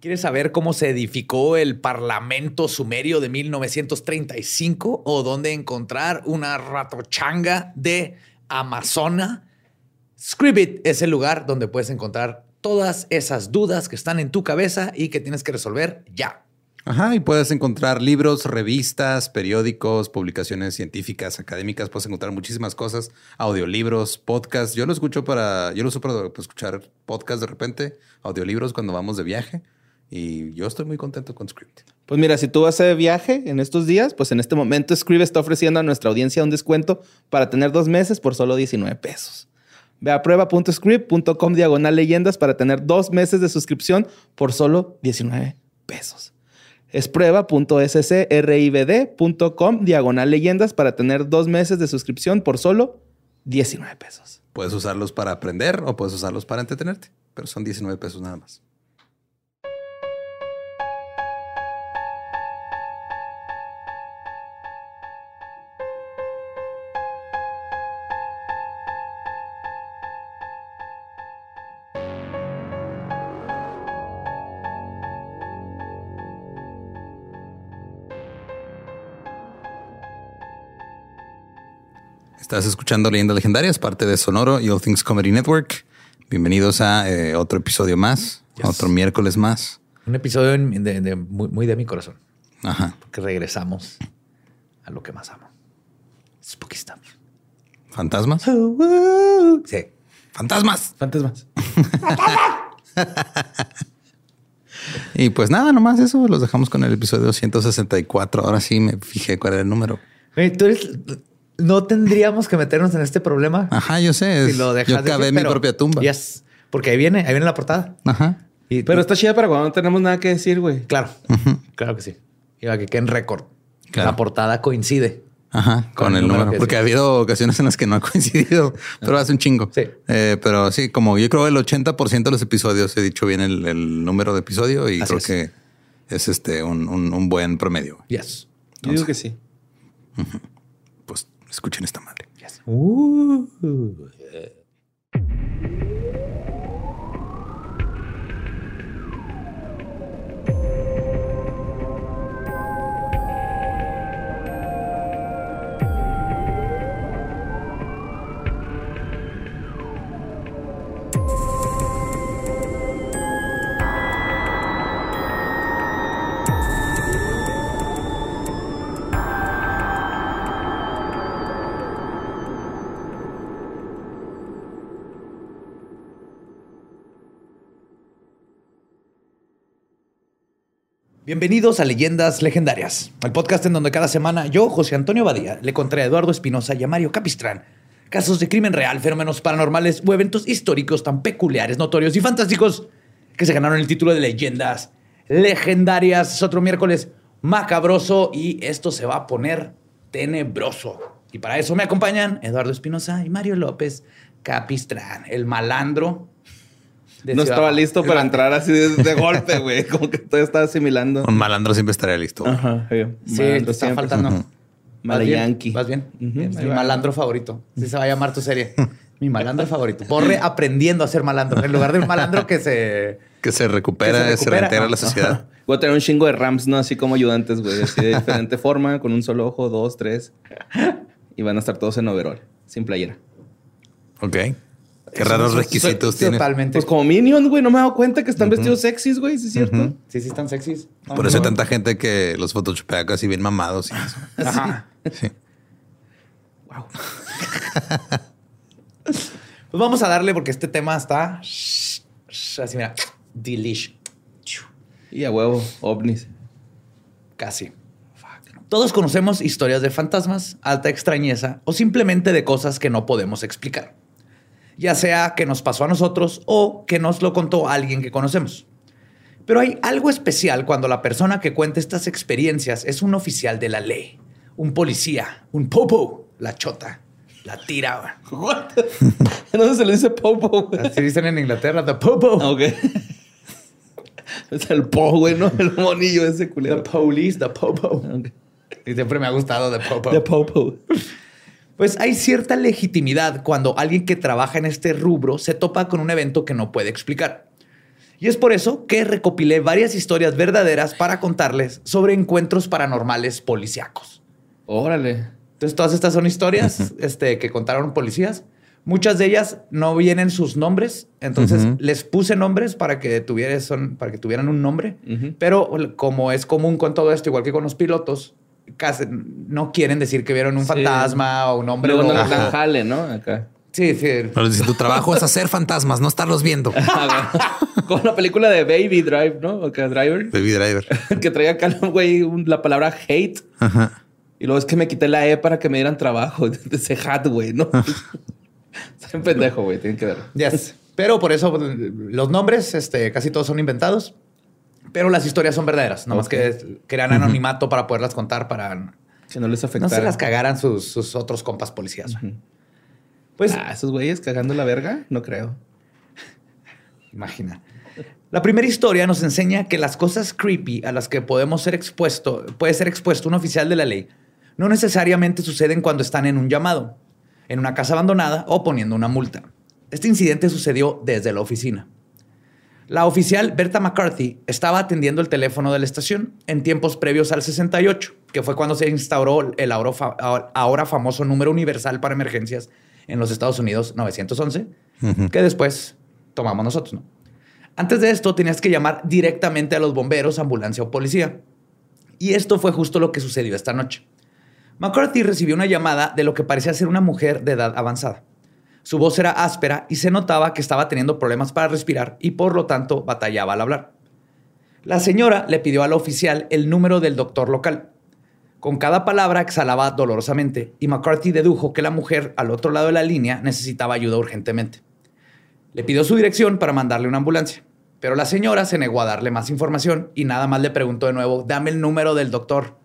¿Quieres saber cómo se edificó el Parlamento Sumerio de 1935 o dónde encontrar una ratochanga de Amazona? Scribit es el lugar donde puedes encontrar todas esas dudas que están en tu cabeza y que tienes que resolver ya. Ajá, y puedes encontrar libros, revistas, periódicos, publicaciones científicas, académicas, puedes encontrar muchísimas cosas, audiolibros, podcasts. Yo lo escucho para, yo lo uso para escuchar podcasts de repente, audiolibros cuando vamos de viaje y yo estoy muy contento con Script. Pues mira, si tú vas de viaje en estos días, pues en este momento Scribe está ofreciendo a nuestra audiencia un descuento para tener dos meses por solo 19 pesos. Ve a prueba.script.com diagonal leyendas para tener dos meses de suscripción por solo 19 pesos. Es prueba.scribd.com diagonal leyendas para tener dos meses de suscripción por solo 19 pesos. Puedes usarlos para aprender o puedes usarlos para entretenerte, pero son 19 pesos nada más. Estás escuchando Leyendas Legendarias, parte de Sonoro y All Things Comedy Network. Bienvenidos a eh, otro episodio más, Yes. otro miércoles más. Un episodio en- de- de- muy, muy de mi corazón, Ajá. porque regresamos a lo que más amo. Spooky stuff. ¿Fantasmas? Sí. ¡Fantasmas! Fantasmas. Y pues nada, nomás eso, los dejamos con el episodio 164. Ahora sí me fijé cuál era el número. Tú eres- no tendríamos que meternos en este problema Ajá, yo sé. si es- lo dejas yo cavé mi pero- propia tumba. Yes, porque ahí viene, ahí viene la portada. Ajá. Y, Pero y- está chida para cuando no tenemos nada que decir, güey. claro, claro que sí. Y va que quede en récord. Claro. La portada coincide. Ajá, con, Con el el número número. que Porque sí. ha habido ocasiones en las que no ha coincidido, pero hace un chingo. Sí. Eh, pero sí, como yo creo el 80% de los episodios he dicho bien el, el número de episodio y Así creo es. que es este un, un- un buen promedio. Yes. Yo digo que sí. Pues escuchen esta madre. yes. Uh. Bienvenidos a Leyendas Legendarias, el podcast en donde cada semana yo, José Antonio Badía, le contaré a Eduardo Espinosa y a Mario Capistrán casos de crimen real, fenómenos paranormales o eventos históricos tan peculiares, notorios y fantásticos que se ganaron el título de Leyendas Legendarias. Es otro miércoles macabroso y esto se va a poner tenebroso. Y para eso me acompañan Eduardo Espinosa y Mario López Capistrán, el malandro. De No Ciudad- estaba listo para entrar así de, de golpe, güey. Como que todavía estaba asimilando. Un malandro siempre estaría listo. Ajá. Sí, Sí, te está faltando. ¿Vas Mala bien? yankee. ¿Vas bien? Mi va. malandro favorito. Así se va a llamar tu serie. Mi malandro favorito. Borre aprendiendo a ser malandro. En lugar de un malandro que se... Que se recupera, Que se reintegra a la sociedad. Voy a tener un chingo de rams, ¿no? Así como ayudantes, güey. Así de diferente forma, con un solo ojo, dos, tres. Y van a estar todos en overall, sin playera. Ok. Qué raros requisitos tiene. Totalmente. Pues como Minion, güey. No me he dado cuenta que están vestidos sexys, güey. ¿Sí es cierto? Sí, sí están sexys. Por eso hay tanta gente que los photoshopea casi bien mamados y eso. Ajá. Sí. Wow. Pues vamos a darle porque este tema está... Así, mira. Delish. Y a huevo, ovnis. Casi. Todos conocemos historias de fantasmas, alta extrañeza o simplemente de cosas que no podemos explicar. Ya sea que nos pasó a nosotros o que nos lo contó alguien que conocemos. Pero hay algo especial cuando la persona que cuenta estas experiencias es un oficial de la ley, un policía, un popo, la chota, la tira. güey. ¿Dónde se le dice popo? Así dicen en Inglaterra, the popo. Ah, Ok. Es el po, güey, ¿no? El monillo ese The culero. police, the popo. Ok. Y siempre me ha gustado the popo. The popo. Pues hay cierta legitimidad cuando alguien que trabaja en este rubro se topa con un evento que no puede explicar. Y es por eso que recopilé varias historias verdaderas para contarles sobre encuentros paranormales policíacos. Órale. Entonces, todas estas son historias este, que contaron policías. Muchas de ellas no vienen sus nombres, entonces les puse nombres para que, tuvieran, son, para que tuvieran un nombre. Pero como es común con todo esto, igual que con los pilotos, casi no quieren decir que vieron un Sí. fantasma o un hombre Luego no dan jale, ¿no? Acá. Sí, sí. Pero si tu trabajo es hacer fantasmas, no estarlos viendo. Como la película de Baby Drive, ¿no? Acá Driver. Baby Driver. que traía acá, güey, la palabra hate. Ajá. Y luego es que me quité la E para que me dieran trabajo. Ese hat, güey, ¿no? Soy un pendejo, güey. Tienen que ver. Yes. Pero por eso pues, los nombres este, casi todos son inventados. Pero las historias son verdaderas. Nomás Ok. que crean anonimato para poderlas contar para Que no les no afectara. se las cagaran sus, sus otros compas policías. Pues Ah, esos güeyes cagando la verga, no creo. imagina. La primera historia nos enseña que las cosas creepy a las que podemos ser expuesto, puede ser expuesto un oficial de la ley, no necesariamente suceden cuando están en un llamado, en una casa abandonada o poniendo una multa. Este incidente sucedió desde la oficina. La oficial Berta McCarthy estaba atendiendo el teléfono de la estación en tiempos previos al 68, que fue cuando se instauró el ahora, fa- ahora famoso número universal para emergencias en los Estados Unidos 911, que después tomamos nosotros. ¿no? Antes de esto tenías que llamar directamente a los bomberos, ambulancia o policía. Y esto fue justo lo que sucedió esta noche. McCarthy recibió una llamada de lo que parecía ser una mujer de edad avanzada. Su voz era áspera y se notaba que estaba teniendo problemas para respirar y por lo tanto batallaba al hablar. La señora le pidió al oficial el número del doctor local. Con cada palabra exhalaba dolorosamente y McCarthy dedujo que la mujer al otro lado de la línea necesitaba ayuda urgentemente. Le pidió su dirección para mandarle una ambulancia, pero la señora se negó a darle más información y nada más le preguntó de nuevo, dame el número del doctor.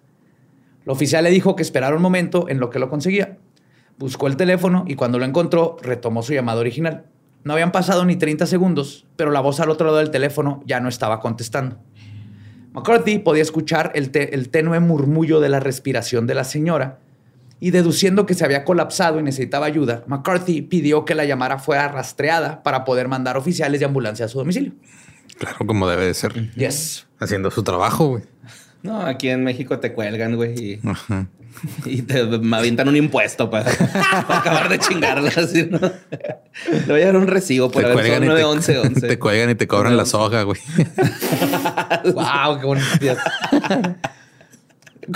El oficial le dijo que esperara un momento en lo que lo conseguía. Buscó el teléfono y cuando lo encontró, retomó su llamada original. No habían pasado ni 30 segundos, pero la voz al otro lado del teléfono ya no estaba contestando. McCarthy podía escuchar el, te- el tenue murmullo de la respiración de la señora y deduciendo que se había colapsado y necesitaba ayuda, McCarthy pidió que la llamada fuera rastreada para poder mandar oficiales de ambulancia a su domicilio. Claro, como debe de ser. Yes. Haciendo su trabajo, güey. No, aquí en México te cuelgan, güey, y, Ajá. y te me avientan un impuesto para, para acabar de chingarla. Así, ¿no? Le voy a dar un recibo por Te haber cuelgan, son y 9, 11, 11. te, te cuelgan y te cobran la soga, güey. wow, qué bonito.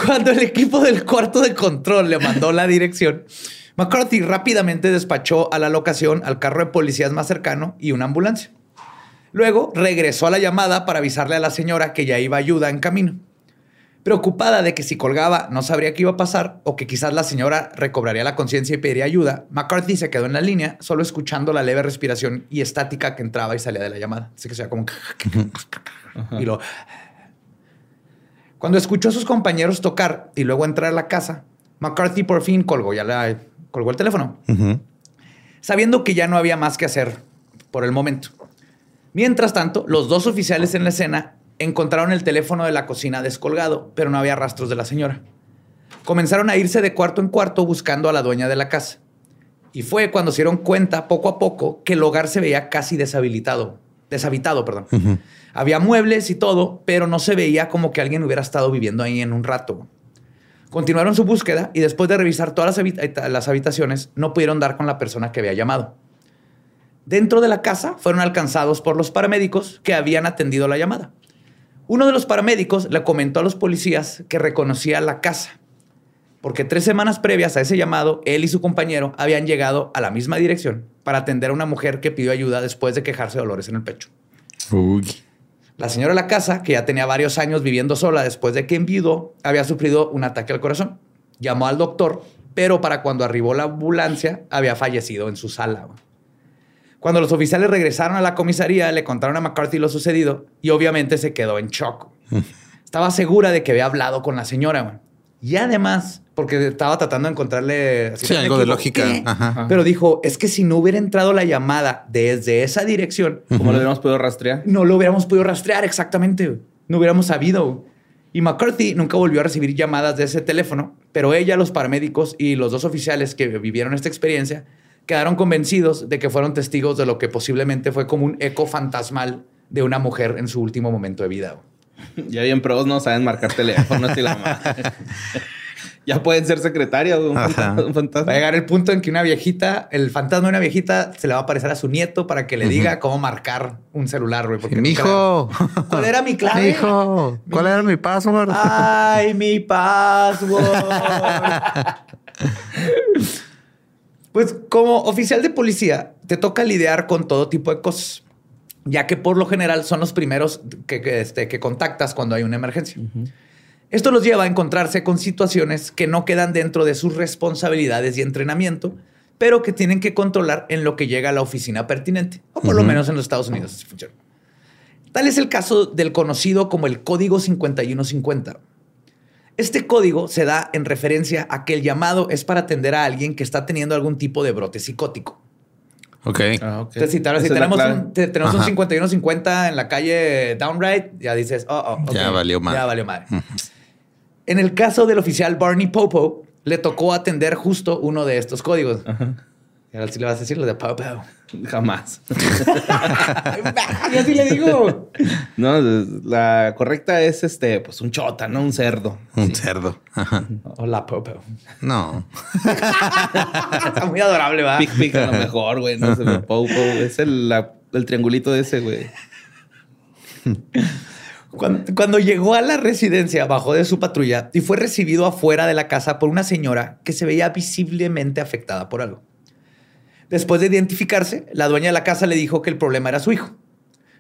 Cuando el equipo del cuarto de control le mandó la dirección, McCarthy rápidamente despachó a la locación al carro de policías más cercano y una ambulancia. Luego regresó a la llamada para avisarle a la señora que ya iba ayuda en camino. Preocupada de que si colgaba no sabría qué iba a pasar o que quizás la señora recobraría la conciencia y pediría ayuda, McCarthy se quedó en la línea solo escuchando la leve respiración y estática que entraba y salía de la llamada. Así que se como... y lo... Cuando escuchó a sus compañeros tocar y luego entrar a la casa, McCarthy por fin colgó, ya la, colgó el teléfono, sabiendo que ya no había más que hacer por el momento. Mientras tanto, los dos oficiales en la escena encontraron el teléfono de la cocina descolgado, pero no había rastros de la señora. Comenzaron a irse de cuarto en cuarto buscando a la dueña de la casa. Y fue cuando se dieron cuenta, poco a poco, que el hogar se veía casi deshabilitado. Deshabitado, perdón. Había muebles y todo, pero no se veía como que alguien hubiera estado viviendo ahí en un rato. Continuaron su búsqueda y después de revisar todas las, habita- las habitaciones, no pudieron dar con la persona que había llamado. Dentro de la casa fueron alcanzados por los paramédicos que habían atendido la llamada. Uno de los paramédicos le comentó a los policías que reconocía la casa, porque tres semanas previas a ese llamado, él y su compañero habían llegado a la misma dirección para atender a una mujer que pidió ayuda después de quejarse de dolores en el pecho. Uy. La señora de la casa, que ya tenía varios años viviendo sola después de que enviudó, había sufrido un ataque al corazón. Llamó al doctor, pero para cuando arribó la ambulancia había fallecido en su sala. Cuando los oficiales regresaron a la comisaría, le contaron a McCarthy lo sucedido y obviamente se quedó en shock. Estaba segura de que había hablado con la señora. güey. Y además, porque estaba tratando de encontrarle así Sí, algo de lógica. Ajá. Pero dijo, es que si no hubiera entrado la llamada desde esa dirección, Como lo hubiéramos podido rastrear. no lo hubiéramos podido rastrear exactamente. No hubiéramos sabido. Y McCarthy nunca volvió a recibir llamadas de ese teléfono, pero ella, los paramédicos y los dos oficiales que vivieron esta experiencia quedaron convencidos de que fueron testigos de lo que posiblemente fue como un eco fantasmal de una mujer en su último momento de vida. Ya bien pros no saben marcar teléfonos y la madre. Ya pueden ser secretarias, un, un fantasma. Va a llegar el punto en que una viejita, el fantasma de una viejita, se le va a aparecer a su nieto para que le diga cómo marcar un celular, güey. porque nunca- Mijo. ¿Cuál era mi clave? Mijo. ¿Cuál era mi password? Ay, mi password. pues como oficial de policía, te toca lidiar con todo tipo de cosas, ya que por lo general son los primeros que, que, este, que contactas cuando hay una emergencia. Esto los lleva a encontrarse con situaciones que no quedan dentro de sus responsabilidades y entrenamiento, pero que tienen que controlar en lo que llega a la oficina pertinente, o por lo menos en los Estados Unidos así funciona. Tal es el caso del conocido como el Código 5150. Este código se da en referencia a que el llamado es para atender a alguien que está teniendo algún tipo de brote psicótico. Ok. Ah, ok. Entonces, si, tenemos, un, te- tenemos un Ajá. 5150 en la calle Downright, ya dices, oh, oh, ok, Ya valió madre. Ya valió madre. En el caso del oficial Barney Popo, le tocó atender justo uno de estos códigos. Y ahora sí le vas a decir lo de Popo. Jamás. y así le digo. No, la correcta es este, pues un chota, no un cerdo. Un cerdo. Ajá. Hola, Popo. No. Está muy adorable, va. Pic pic a lo mejor, güey. No sé, me Pou, Pou. Es el, la- el triangulito de ese, güey. Cuando, cuando llegó a la residencia, bajó de su patrulla y fue recibido afuera de la casa por una señora que se veía visiblemente afectada por algo. Después de identificarse, la dueña de la casa le dijo que el problema era su hijo,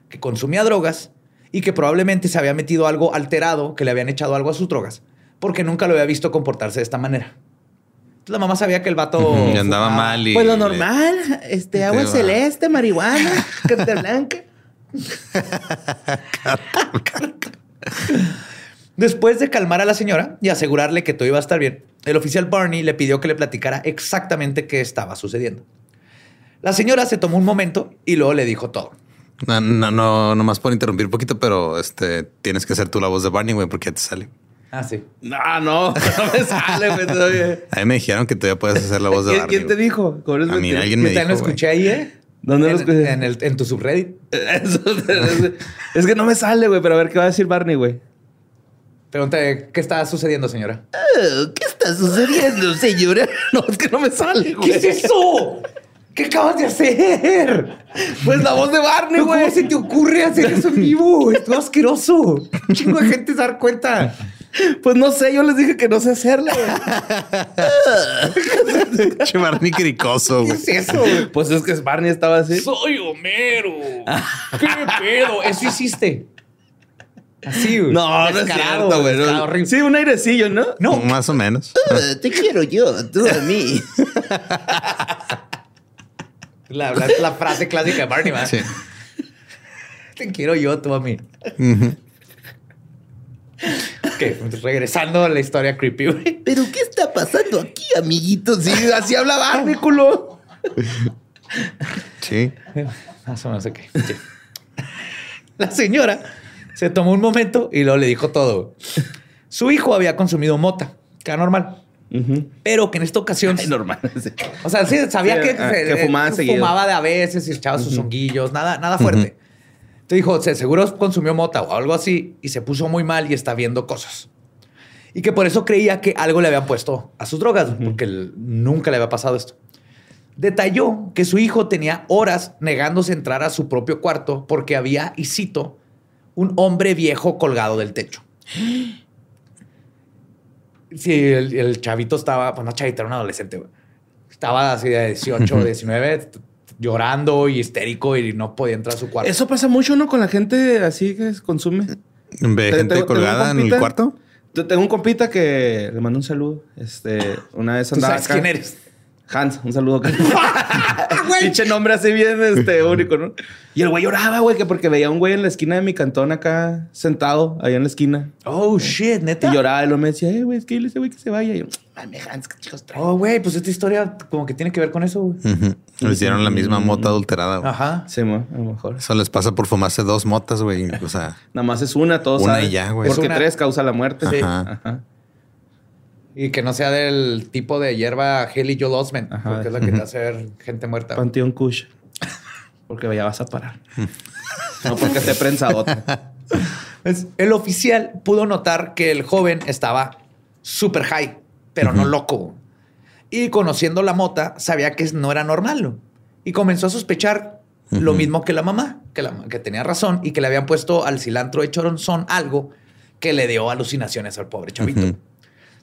que consumía drogas y que probablemente se había metido algo alterado, que le habían echado algo a sus drogas, porque nunca lo había visto comportarse de esta manera. Entonces, la mamá sabía que el vato Ujú, y andaba fumaba. mal y- Pues lo normal, este, agua celeste, marihuana, carta blanca. Después de calmar a la señora y asegurarle que todo iba a estar bien, el oficial Barney le pidió que le platicara exactamente qué estaba sucediendo. La señora se tomó un momento y luego le dijo todo. No, no, no, nomás por interrumpir un poquito, pero este tienes que hacer tú la voz de Barney, güey, porque ya te sale. Ah, sí. No, no, no me sale, güey, todavía. A mí me dijeron que todavía puedes hacer la voz de ¿Quién, Barney. quién te dijo? ¿Cómo eres A mí alguien me también dijo. lo escuché ahí, ¿eh? ¿Dónde lo En- escuché? En, el- en tu subreddit. Eso, es, es que no me sale, güey, pero a ver qué va a decir Barney, güey. Pregúntale, ¿qué está sucediendo, señora? ¿Qué está sucediendo, señora? No, es que no me sale, güey. ¿Qué es eso? ¿Qué acabas de hacer? Pues la voz de Barney, güey. ¿Cómo se te ocurre hacer eso en vivo? Es todo asqueroso. Un chingo de gente se da cuenta. Pues no sé, yo les dije que no sé hacerla, güey. Che, Barney cricoso, ¿Qué güey. es eso? Pues es que Barney estaba así. Soy Homero. ¿Qué pedo? Eso hiciste. Así, güey. No, no es cierto, güey. horrible. Sí, un airecillo, ¿no? No, Más o menos. Te quiero yo, tú a mí. la, la- la frase clásica de Barney, ¿verdad? Sí. Te quiero yo, tú a mí. Ok, regresando a la historia creepy, güey. ¿Pero qué está pasando aquí, amiguitos? Sí, así habla Barney, culo. Sí. Más o menos, ok. Sí. La señora se tomó un momento y luego le dijo todo. Su hijo había consumido mota, que era normal. Pero que en esta ocasión... Ay, normal. sí. O sea, sí, sabía Sí, que, ah, se- que fumaba eh, seguido. fumaba de a veces y echaba sus honguillos, nada, nada fuerte. Entonces dijo, se seguro consumió mota o algo así y se puso muy mal y está viendo cosas. Y que por eso creía que algo le habían puesto a sus drogas, porque él- nunca le había pasado esto. Detalló que su hijo tenía horas negándose a entrar a su propio cuarto porque había, y cito, un hombre viejo colgado del techo. Sí, el, el chavito estaba, pues no chavito, era un adolescente, güey. Estaba así de 18, 19, t- llorando y histérico y no podía entrar a su cuarto. Eso pasa mucho, ¿no? Con la gente así que consume. Ve Te- gente tengo- tengo colgada en el cuarto. Tengo un compita que le mando un saludo. Este, una vez ¿Tú andaba sabes acá. quién eres? Hans, un saludo. Pinche nombre así bien este, único, ¿no? Y el güey lloraba, güey, que porque veía a un güey en la esquina de mi cantón acá, sentado, ahí en la esquina. Oh, shit, neta. Y lloraba y lo me decía, eh, güey, es que dile a ese güey que se vaya. Y yo, mame, Hans, qué chicos trae. Oh, güey, pues esta historia como que tiene que ver con eso, güey. Le hicieron la misma mota adulterada. güey. Ajá. Sí, mo, a lo mejor. Eso les pasa por fumarse dos motas, güey. O sea, Nada más es una, todos Una saben. y ya, güey. Porque una- tres causa la muerte. Sí. Ajá. Y que no sea del tipo de hierba Haley Joel Osment, Ajá. porque es la que te hace ver gente muerta. Panteón Kush. Porque ya vas a parar. no porque esté prensadote. El oficial pudo notar que el joven estaba súper high, pero no loco. Y conociendo la mota, sabía que no era normal. ¿no? Y comenzó a sospechar lo mismo que la mamá, que, la, que tenía razón y que le habían puesto al cilantro de choronzón algo que le dio alucinaciones al pobre chavito.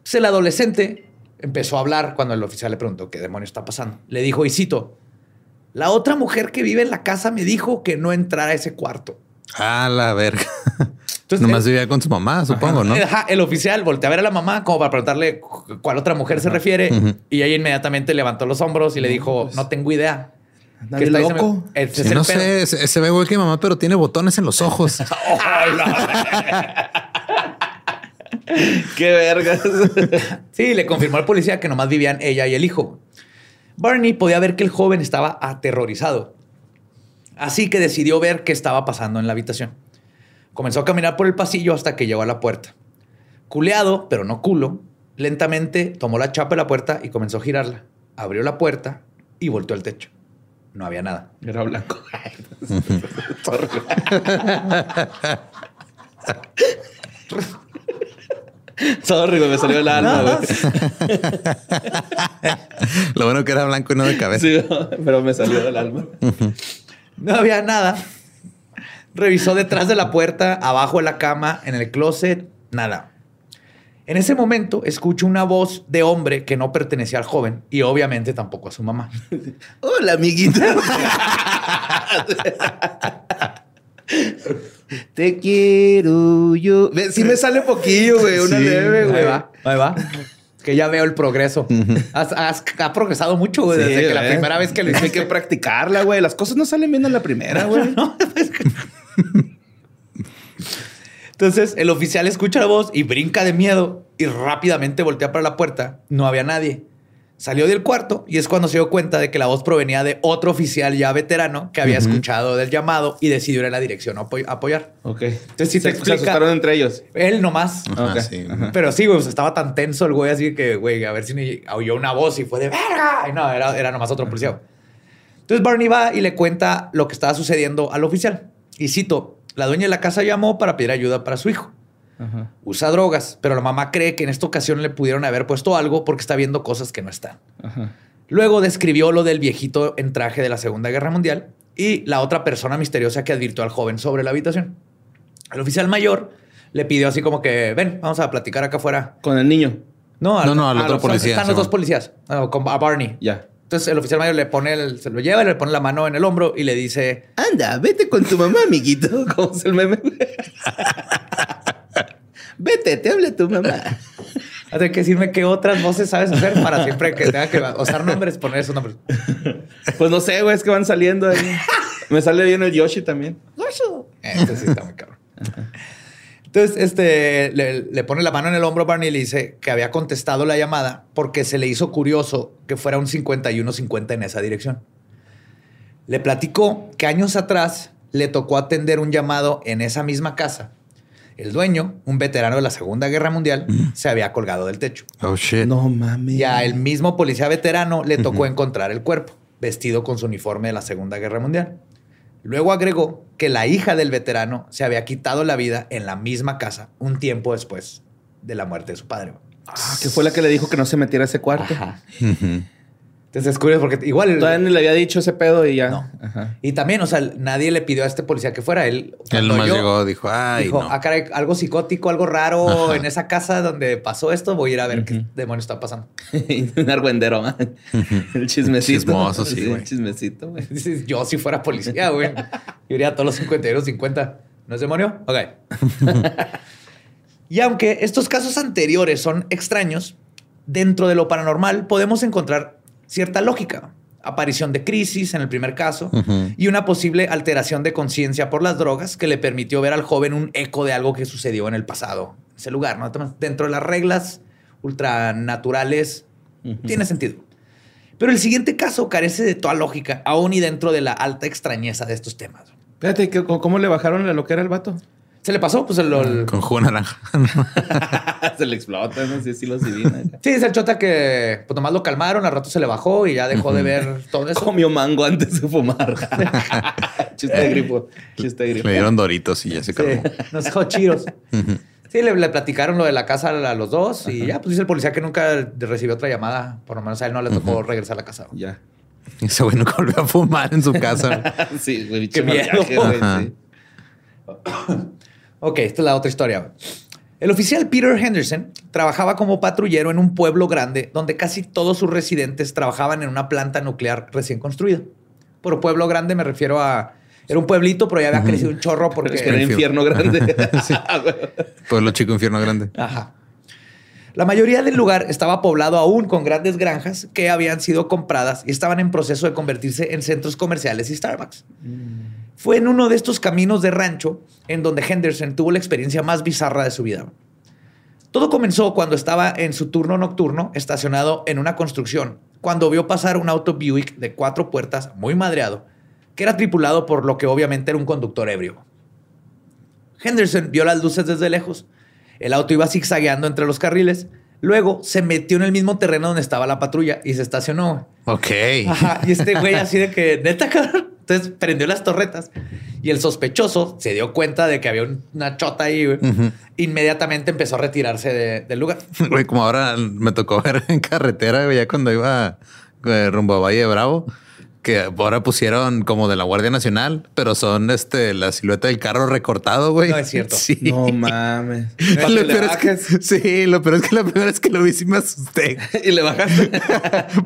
Entonces el adolescente empezó a hablar cuando el oficial le preguntó qué demonio está pasando. Le dijo, y cito, la otra mujer que vive en la casa me dijo que no entrara a ese cuarto. a la verga. Entonces, Nomás el- vivía con su mamá, supongo, ¿no? Ajá, el oficial voltea a ver a la mamá como para preguntarle cu- cuál otra mujer se refiere y ella inmediatamente levantó los hombros y le dijo, no tengo idea. ¿Qué está loco. Sí, no pedo. sé, se, se ve igual que mamá, pero tiene botones en los ojos. Qué vergas. Sí, le confirmó al policía que nomás vivían ella y el hijo. Barney podía ver que el joven estaba aterrorizado. Así que decidió ver qué estaba pasando en la habitación. Comenzó a caminar por el pasillo hasta que llegó a la puerta. Culeado, pero no culo, lentamente tomó la chapa de la puerta y comenzó a girarla. Abrió la puerta y volteó al techo. No había nada. Era blanco. Sorry, güey, me salió el alma, güey. Lo bueno que era blanco y no de cabeza. Sí, pero me salió del alma. No había nada. Revisó detrás de la puerta, abajo de la cama, en el closet, nada. En ese momento escucho una voz de hombre que no pertenecía al joven y obviamente tampoco a su mamá. Hola, amiguita. Te quiero yo. Sí me sale poquillo, güey. Una Sí, leve, Ahí güey. va, ahí va. Que ya veo el progreso. Has, has- ha progresado mucho güey, Sí, desde que la primera vez que lo Hay hiciste. que practicarla, güey. Las cosas no salen bien en la primera, güey. Entonces el oficial escucha la voz y brinca de miedo y rápidamente voltea para la puerta. No había nadie. Salió del cuarto y es cuando se dio cuenta de que la voz provenía de otro oficial ya veterano que había escuchado del llamado y decidió ir a la dirección a apoy- a apoyar. Ok. Entonces, si te se explica- asustaron entre ellos. Él nomás. Ajá, sí. Pero sí, güey, estaba tan tenso el güey así que, güey, a ver si ni oyó una voz y fue de verga. Y no, era, era nomás otro policía. Entonces Barney va y le cuenta lo que estaba sucediendo al oficial. Y cito, la dueña de la casa llamó para pedir ayuda para su hijo. Ajá. Usa drogas, pero la mamá cree que en esta ocasión le pudieron haber puesto algo porque está viendo cosas que no están. Ajá. Luego describió lo del viejito en traje de la Segunda Guerra Mundial y la otra persona misteriosa que advirtió al joven sobre la habitación. El oficial mayor le pidió así como que, ven, vamos a platicar acá afuera. Con el niño. No, No, no, al a otro los- policía, Están los dos policías, con- a Barney. Ya. Entonces el oficial mayor le pone, el- se lo lleva, y le pone la mano en el hombro y le dice, Anda, vete con tu mamá, amiguito. ¿Cómo es el meme? vete, te habla tu mamá. hay que decirme qué otras voces sabes hacer para siempre que tenga que usar nombres, poner esos nombres. Pues no sé, güey, es que van saliendo ahí. Me sale bien el Yoshi también. Este sí está muy cabrón. Entonces, este, le, le pone la mano en el hombro a Barney y le dice que había contestado la llamada porque se le hizo curioso que fuera un 51-50 en esa dirección. Le platicó que años atrás le tocó atender un llamado en esa misma casa. El dueño, un veterano de la Segunda Guerra Mundial, se había colgado del techo. Oh, shit. No mames. Y a el mismo policía veterano le tocó encontrar el cuerpo, vestido con su uniforme de la Segunda Guerra Mundial. Luego agregó que la hija del veterano se había quitado la vida en la misma casa un tiempo después de la muerte de su padre. Ah, que fue la que le dijo que no se metiera a ese cuarto. Ujú. Entonces es curioso porque igual... Todavía ni le había dicho ese pedo y ya. No. Ajá. Y también, o sea, nadie le pidió a este policía que fuera. Él, Él cuando nomás yo- llegó, dijo, ay, dijo, no. ah, caray, algo psicótico, algo raro Ajá. en esa casa donde pasó esto. Voy a ir a ver qué demonios está pasando. un argüendero. ¿ah? El chismecito. Chismoso, sí, güey. El chismecito, güey. Yo si fuera policía, güey. Yo iría a todos los 51, 50. ¿No es demonio? Ok. y aunque estos casos anteriores son extraños, dentro de lo paranormal podemos encontrar cierta lógica. Aparición de crisis en el primer caso y una posible alteración de conciencia por las drogas que le permitió ver al joven un eco de algo que sucedió en el pasado, en ese lugar. ¿no? Dentro de las reglas ultranaturales, tiene sentido. Pero el siguiente caso carece de toda lógica, aún y dentro de la alta extrañeza de estos temas. Espérate, ¿qué- ¿cómo cómo le bajaron la loquera al vato? ¿Se le pasó? Pues el, el- Con jugo de naranja. Se le explota, no sé si lo. Sí, es el chota que pues nomás lo calmaron, al rato se le bajó y ya dejó de ver todo eso. Comió mango antes de fumar. Chiste de gripo. Chiste de gripo. Le dieron doritos y ya se Sí, calmó. nos dejó chiros. Sí, le, le platicaron lo de la casa a los dos y ya, pues dice el policía que nunca recibió otra llamada. Por lo menos a él no le tocó regresar a la casa. Ya. Ese güey nunca volvió a fumar en su casa. Sí, güey. Qué miedo. viaje, güey, sí. Ok, esta es la otra historia. El oficial Peter Henderson trabajaba como patrullero en un pueblo grande donde casi todos sus residentes trabajaban en una planta nuclear recién construida. Por pueblo grande me refiero a... Era un pueblito, pero ya había crecido un chorro porque... Es que era infierno grande. Pueblo chico, infierno grande. Ajá. La mayoría del lugar estaba poblado aún con grandes granjas que habían sido compradas y estaban en proceso de convertirse en centros comerciales y Starbucks. Fue en uno de estos caminos de rancho en donde Henderson tuvo la experiencia más bizarra de su vida. Todo comenzó cuando estaba en su turno nocturno estacionado en una construcción, cuando vio pasar un auto Buick de cuatro puertas muy madreado, que era tripulado por lo que obviamente era un conductor ebrio. Henderson vio las luces desde lejos. El auto iba zigzagueando entre los carriles. Luego se metió en el mismo terreno donde estaba la patrulla y se estacionó. Ok. Ajá, y este güey así de que, neta, cabrón. Entonces prendió las torretas y el sospechoso se dio cuenta de que había un- una chota ahí. güey. Inmediatamente empezó a retirarse de- del lugar. Güey, como ahora me tocó ver en carretera, güey, ya cuando iba eh, rumbo a Valle de Bravo, que ahora pusieron como de la Guardia Nacional, pero son este la silueta del carro recortado, güey. No es cierto. Sí. No mames. Lo Le peor es que- sí, lo peor es que la primera vez que lo vi sí me asusté. y le bajaste.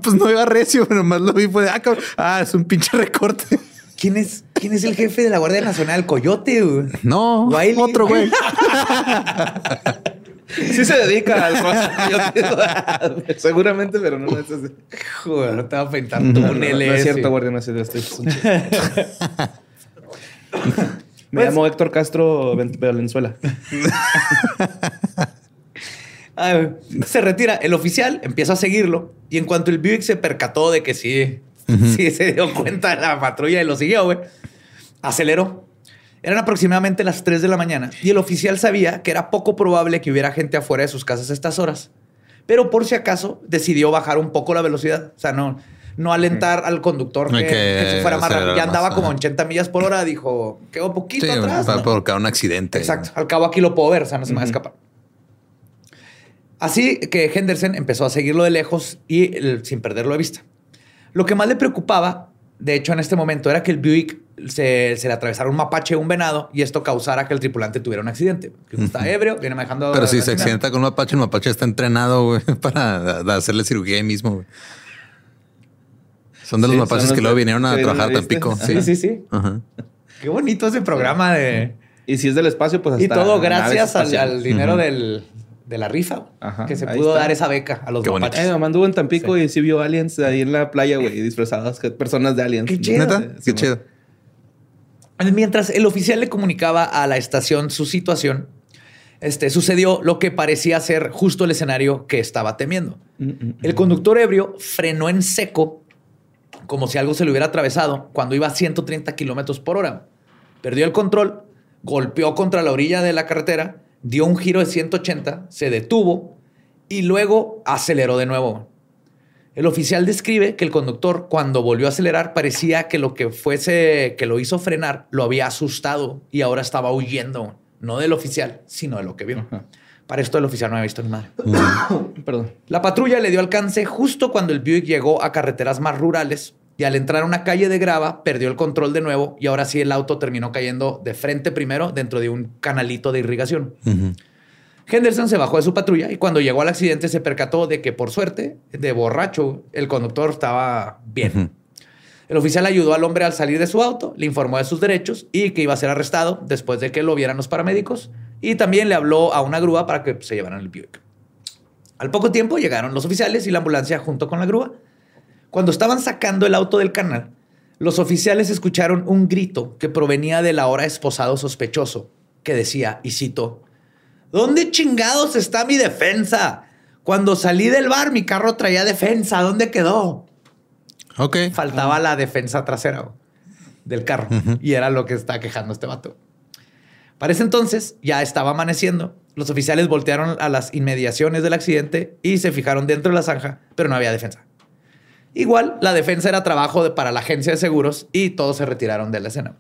pues no iba recio, pero más lo vi fue de, ah, cabrón, ah, es un pinche recorte. ¿Quién es, ¿Quién es el jefe de la Guardia Nacional? Coyote. güey? No, Wiley. otro güey. Sí se dedica al rollo. Seguramente, pero no es así. Joder, no te va a pintar No, no, túneles. no es cierto, Guardia. Estoy es chiste. Me Pues- llamo Héctor Castro Valenzuela. Ay, güey. se retira. El oficial empieza a seguirlo y en cuanto el Buick se percató de que sí, sí se dio cuenta de la patrulla y lo siguió, güey, aceleró. Eran aproximadamente las 3 de la mañana y el oficial sabía que era poco probable que hubiera gente afuera de sus casas a estas horas. Pero por si acaso decidió bajar un poco la velocidad. O sea, no, no alentar al conductor que, que que se fuera más rápido. Ya andaba más, como ajá. 80 millas por hora. Dijo, quedó poquito Sí, atrás. va a ¿no? provocar un accidente. Exacto. Al cabo aquí lo puedo ver, o sea, no se me va a escapar. Así que Henderson empezó a seguirlo de lejos y el- sin perderlo de vista. Lo que más le preocupaba, de hecho, en este momento, era que el Buick se, se le atravesara un mapache o un venado y esto causara que el tripulante tuviera un accidente. Que está ebrio, viene manejando. Pero si se accidenta con un mapache, el mapache está entrenado, güey, para hacerle cirugía ahí mismo. Son de los Sí, mapaches los que luego vinieron a trabajar a. Tampico. Sí, sí, sí. Ajá. Qué bonito ese programa de. Y si es del espacio, pues hasta Y todo gracias al, dinero del, de la rifa. Ajá, que se pudo está. dar esa beca a los Qué mapaches. Eh, mamá anduvo en Tampico y sí vio aliens ahí en la playa, güey, disfrazadas, personas de aliens. Qué chido. ¿Neta? Sí, Qué chido. Mientras el oficial le comunicaba a la estación su situación, este, sucedió lo que parecía ser justo el escenario que estaba temiendo. Mm, El conductor ebrio frenó en seco, como si algo se le hubiera atravesado, cuando iba a 130 kilómetros por hora. Perdió el control, golpeó contra la orilla de la carretera, dio un giro de 180, se detuvo y luego aceleró de nuevo. El oficial describe que el conductor, cuando volvió a acelerar, parecía que lo que fuese que lo hizo frenar lo había asustado y ahora estaba huyendo, no del oficial, sino de lo que vio. Ajá. Para esto el oficial no había visto ni madre. Perdón. La patrulla le dio alcance justo cuando el Buick llegó a carreteras más rurales y al entrar a una calle de grava perdió el control de nuevo y ahora sí el auto terminó cayendo de frente primero dentro de un canalito de irrigación. Ujú. Henderson se bajó de su patrulla y cuando llegó al accidente se percató de que por suerte, de borracho, el conductor estaba bien. El oficial ayudó al hombre al salir de su auto, le informó de sus derechos y que iba a ser arrestado después de que lo vieran los paramédicos y también le habló a una grúa para que se llevaran el Buick. Al poco tiempo llegaron los oficiales y la ambulancia junto con la grúa. Cuando estaban sacando el auto del canal, los oficiales escucharon un grito que provenía del ahora esposado sospechoso, que decía, y cito, ¿Dónde chingados está mi defensa? Cuando salí del bar, mi carro traía defensa. ¿Dónde quedó? Ok. Faltaba la defensa trasera güey, del carro. Y era lo que está quejando este vato. Para ese entonces ya estaba amaneciendo. Los oficiales voltearon a las inmediaciones del accidente y se fijaron dentro de la zanja, pero no había defensa. Igual, la defensa era trabajo de- para la agencia de seguros y todos se retiraron de la escena.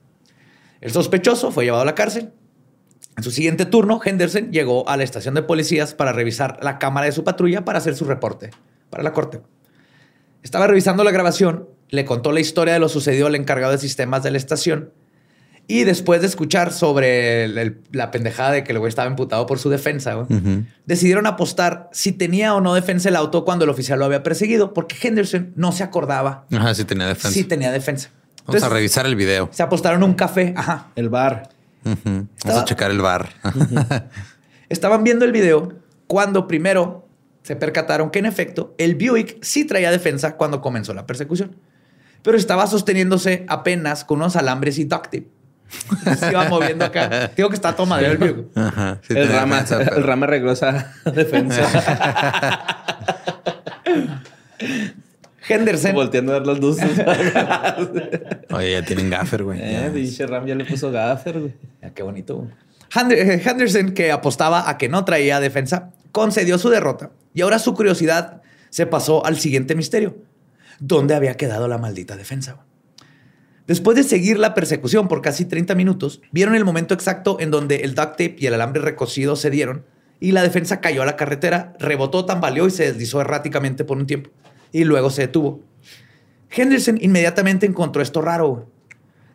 El sospechoso fue llevado a la cárcel. En su siguiente turno, Henderson llegó a la estación de policías para revisar la cámara de su patrulla para hacer su reporte para la corte. Estaba revisando la grabación, le contó la historia de lo sucedido al encargado de sistemas de la estación y después de escuchar sobre el- el- la pendejada de que el güey estaba imputado por su defensa, decidieron apostar si tenía o no defensa el auto cuando el oficial lo había perseguido, porque Henderson no se acordaba Ajá, sí tenía defensa. si tenía defensa. Vamos a revisar el video. Se apostaron un café, ajá, El bar. Vamos Estaba- a checar el bar. Estaban viendo el video cuando primero se percataron que en efecto el Buick sí traía defensa cuando comenzó la persecución, pero estaba sosteniéndose apenas con unos alambres y duct tape. Se iba moviendo acá. Digo que está todo el Buick. Ajá, sí el, rama, defensa, pero- el rama arregló esa defensa. Henderson. Volteando a ver las luces. Oye, ya tienen gaffer, güey. eh, Ram ya le puso gaffer, güey. Ah, qué bonito. güey. Eh, Henderson, que apostaba a que no traía defensa, concedió su derrota y ahora su curiosidad se pasó al siguiente misterio. ¿Dónde había quedado la maldita defensa? güey? Después de seguir la persecución por casi 30 minutos, vieron el momento exacto en donde el duct tape y el alambre recocido se dieron y la defensa cayó a la carretera, rebotó, tambaleó y se deslizó erráticamente por un tiempo. Y luego se detuvo. Henderson inmediatamente encontró esto raro.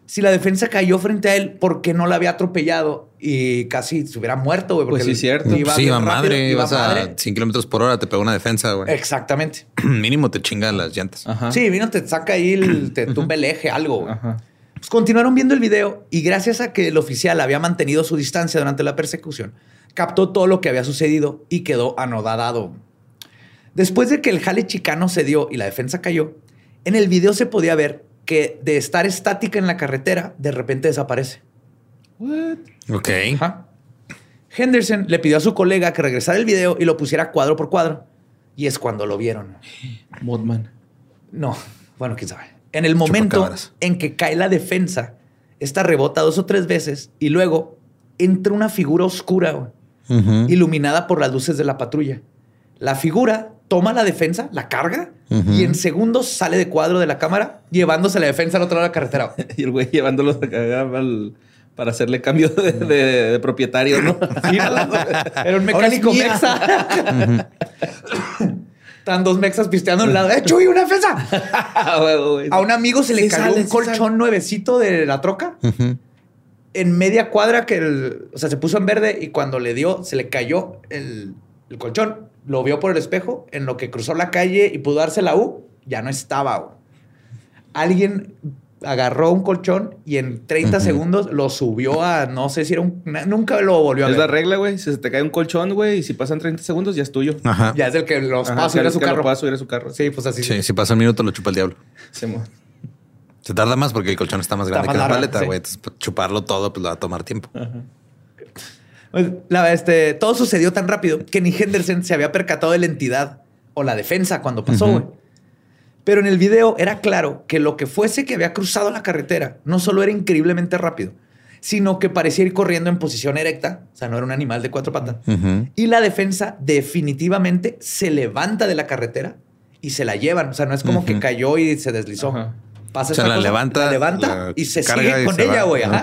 Si la defensa cayó frente a él, ¿por qué no la había atropellado y casi se hubiera muerto? güey? Pues Porque sí, cierto. Pues sí, iba rápido, madre. iba Ibas a madre. 100 kilómetros por hora, te pega una defensa, güey. Exactamente. Mínimo te chingan las llantas. Ajá. Sí, vino, te saca ahí, el, te tumba el eje, algo. güey. Ajá. Pues continuaron viendo el video y gracias a que el oficial había mantenido su distancia durante la persecución, captó todo lo que había sucedido y quedó anodadado. Después de que el jale chicano se dio y la defensa cayó, en el video se podía ver que de estar estática en la carretera, de repente desaparece. Ok. Ajá. Henderson le pidió a su colega que regresara el video y lo pusiera cuadro por cuadro. Y es cuando lo vieron. Modman. No, bueno, quién sabe. En el momento en que cae la defensa, esta rebota dos o tres veces y luego entra una figura oscura, iluminada por las luces de la patrulla. La figura toma la defensa, la carga y en segundos sale de cuadro de la cámara llevándose la defensa al otro lado de la carretera. Y el güey llevándolos acá al- para hacerle cambio de, de- de propietario, ¿no? Sí. Era un mecánico mexa. Están dos mexas pisteando a un lado. ¡Eh, Chuy, una defensa! A un amigo se le Sí cayó sale, un colchón sale. nuevecito de la troca. En media cuadra que el, o sea, se puso en verde y cuando le dio, se le cayó el, el colchón. Lo vio por el espejo, en lo que cruzó la calle y pudo darse la U, ya no estaba. güey. Alguien agarró un colchón y en 30 Ujú. segundos lo subió a, no sé si era un, nunca lo volvió a Es ver. la regla, güey. Si se te cae un colchón, güey, y si pasan 30 segundos, ya es tuyo. Ajá. Ya es el que los Ajá, va a subir que- a su lo carro. pueda subir a su carro. Sí, pues así. Sí, si pasa un minuto lo chupa el diablo. Sí, mo. Se tarda más porque el colchón está más Está grande más que la paleta, sí. güey. Entonces, pues, chuparlo todo, pues le va a tomar tiempo. Pues, la- este, todo sucedió tan rápido que ni Henderson se había percatado de la entidad o la defensa cuando pasó. Pero en el video era claro que lo que fuese que había cruzado la carretera no solo era increíblemente rápido, sino que parecía ir corriendo en posición erecta, o sea, no era un animal de cuatro patas. Y la defensa definitivamente se levanta de la carretera y se la llevan. O sea, no es como que cayó y se deslizó. Pasa O sea, esta la cosa, levanta, la levanta la y se carga sigue y con se ella, güey. ajá.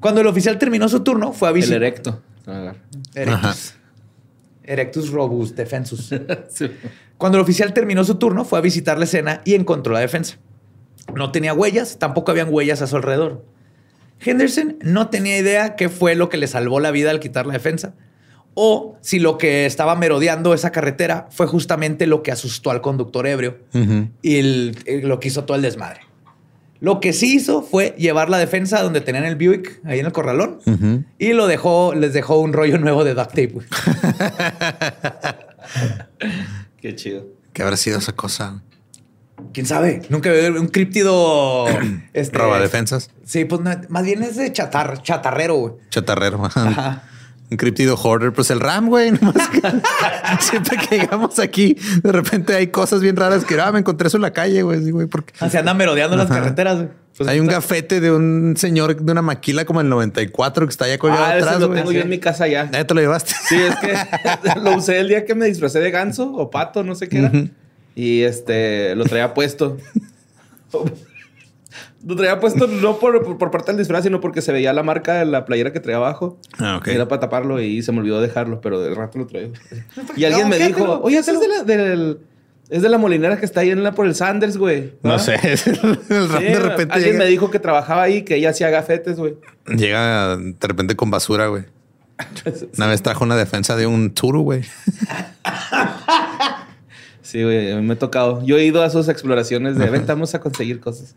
Cuando el oficial terminó su turno, fue a El visitar. erecto. Ah, Erectus. Erectus robust defensus. sí. Cuando el oficial terminó su turno, fue a visitar la escena y encontró la defensa. No tenía huellas, tampoco habían huellas a su alrededor. Henderson no tenía idea qué fue lo que le salvó la vida al quitar la defensa, o si lo que estaba merodeando esa carretera fue justamente lo que asustó al conductor ebrio Ujú. y el- el- lo que hizo todo el desmadre. Lo que sí hizo fue llevar la defensa donde tenían el Buick, ahí en el corralón, y lo dejó, les dejó un rollo nuevo de duct tape. Qué chido. ¿Qué habrá sido esa cosa? quién sabe. Nunca veo un críptido. este, Roba defensas. Sí, pues no, más bien es de chatar, chatarrero, güey. Chatarrero. Ajá. Un criptido hoarder. Pues el RAM, güey. nomás que Siempre que llegamos aquí, de repente hay cosas bien raras que ah, me encontré eso en la calle, güey. Güey, porque Ah, Se andan merodeando las Ajá. carreteras, güey. Pues hay un gafete de un señor de una maquila como el 94 que está allá colgado Ah, ese atrás. lo güey. tengo yo en mi casa ya. Ya te lo llevaste. Sí, es que lo usé el día que me disfracé de ganso o pato, no sé qué era. Y este lo traía puesto. lo traía puesto no por, por, por parte del disfraz, sino porque se veía la marca de la playera que traía abajo. Ah, ok. Era para taparlo y se me olvidó dejarlo, pero de rato lo traigo. Y alguien No, me dijo, oye, ese es de la, del, es de la molinera que está ahí en la, por el Sanders, güey. No sé. el Sí, de repente alguien llega, me dijo que trabajaba ahí, que ella hacía gafetes, güey. llega de repente con basura, güey. Una vez trajo una defensa de un turu, güey. Sí, güey, a mí me ha tocado. Yo he ido a sus exploraciones de venta, vamos a conseguir cosas.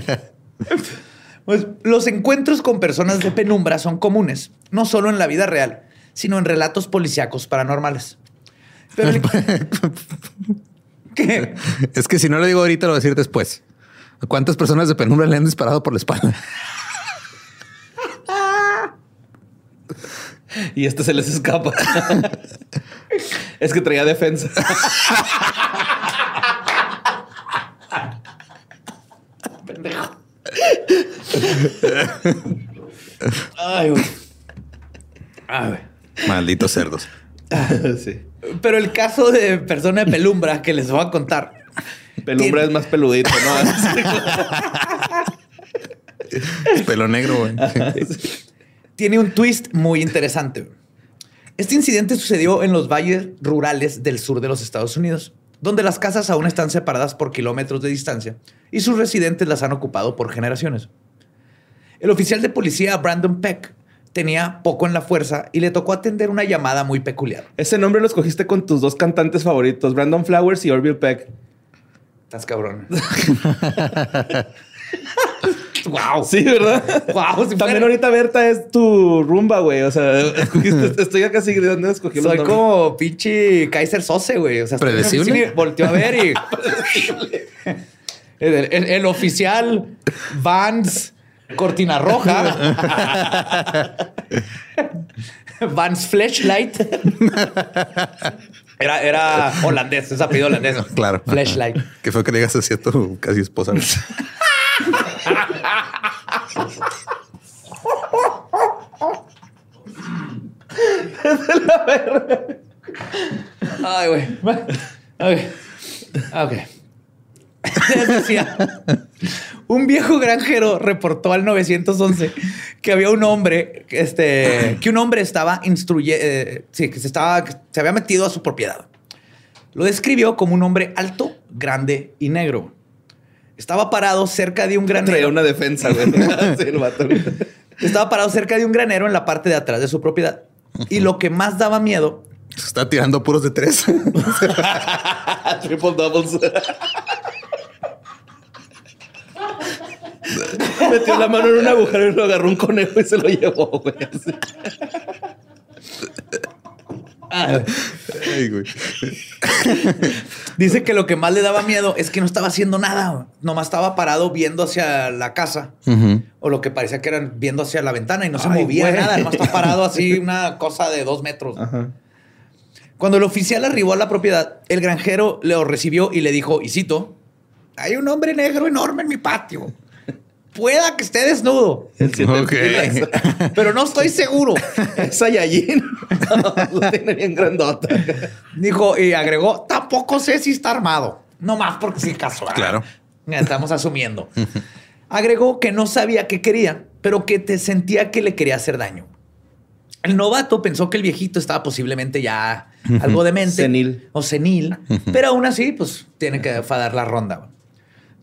Pues los encuentros con personas de penumbra son comunes, no solo en la vida real, sino en relatos policíacos paranormales. Pero el- ¿Qué? Es que si no lo digo ahorita, lo voy a decir después. ¿A ¿Cuántas personas de penumbra le han disparado por la espalda? Y este se les escapa. es que traía defensa. Ay, güey. Ay, güey. Malditos cerdos. sí. Pero el caso de persona de penumbra que les voy a contar Pelumbra es más peludito, ¿no? Es pelo negro, güey. tiene un twist muy interesante. Este incidente sucedió en los valles rurales del sur de los Estados Unidos, donde las casas aún están separadas por kilómetros de distancia y sus residentes las han ocupado por generaciones. El oficial de policía Brandon Peck tenía poco en la fuerza y le tocó atender una llamada muy peculiar. Ese nombre lo escogiste con tus dos cantantes favoritos, Brandon Flowers y Orville Peck. Estás cabrón. wow. Sí, ¿verdad? Wow. si También fuera- ahorita Berta es tu rumba, güey. O sea, escogiste- estoy acá así de dónde escogí Soy nombres? como pinche Kaiser Sose, güey. O sea, ¿Predecible? Volteó a ver y. el, el- el oficial Vans Cortina Roja. Vans Flashlight. Era, era holandés, es apellido holandés. Claro. Flashlight. Que fue que le digas así a tu casi esposa. güey. Ay, güey. Ok. Ok. Decía, un viejo granjero reportó al 911 que había un hombre, este, que un hombre estaba instruyendo, sí, que se estaba, que se había metido a su propiedad. Lo describió como un hombre alto, grande y negro. Estaba parado cerca de un Traía granero. una defensa, güey. Estaba parado cerca de un granero en la parte de atrás de su propiedad. Y lo que más daba miedo Se está tirando puros de tres. Triple doubles. Metió la mano en un agujero y lo agarró un conejo y se lo llevó, güey. así. Ay, güey. Dice que lo que más le daba miedo es que no estaba haciendo nada. Nomás estaba parado viendo hacia la casa. O lo que parecía que eran viendo hacia la ventana y no se movía güey. nada. Nomás estaba parado así una cosa de dos metros. Ajá. Cuando el oficial arribó a la propiedad, el granjero lo recibió y le dijo, y cito, hay un hombre negro enorme en mi patio. Pueda que esté desnudo, Ok. pero no estoy seguro. Es Saiyajin. lo tiene bien grandota. Dijo y agregó, tampoco sé si está armado. No más porque sí casual. Claro. Estamos asumiendo. Agregó que no sabía qué quería, pero que te sentía que le quería hacer daño. El novato pensó que el viejito estaba posiblemente ya algo demente. Senil. O senil. Pero aún así, pues tiene que dar la ronda.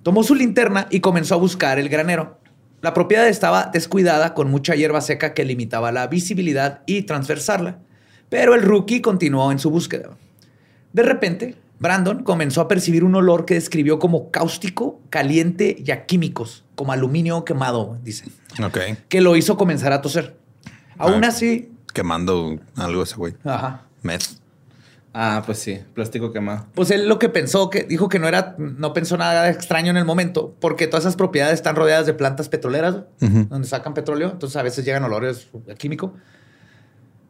Tomó su linterna y comenzó a buscar el granero. La propiedad estaba descuidada con mucha hierba seca que limitaba la visibilidad y transversarla. Pero el rookie continuó en su búsqueda. De repente, Brandon comenzó a percibir un olor que describió como cáustico, caliente y a químicos, como aluminio quemado, dice, Ok. que lo hizo comenzar a toser. Aún Ah. así, Quemando algo ese güey. ajá, Meth. Ah, pues sí, plástico quemado. Pues él lo que pensó, que dijo que no era, no pensó nada extraño en el momento, porque todas esas propiedades están rodeadas de plantas petroleras, donde sacan petróleo, entonces a veces llegan olores a químico.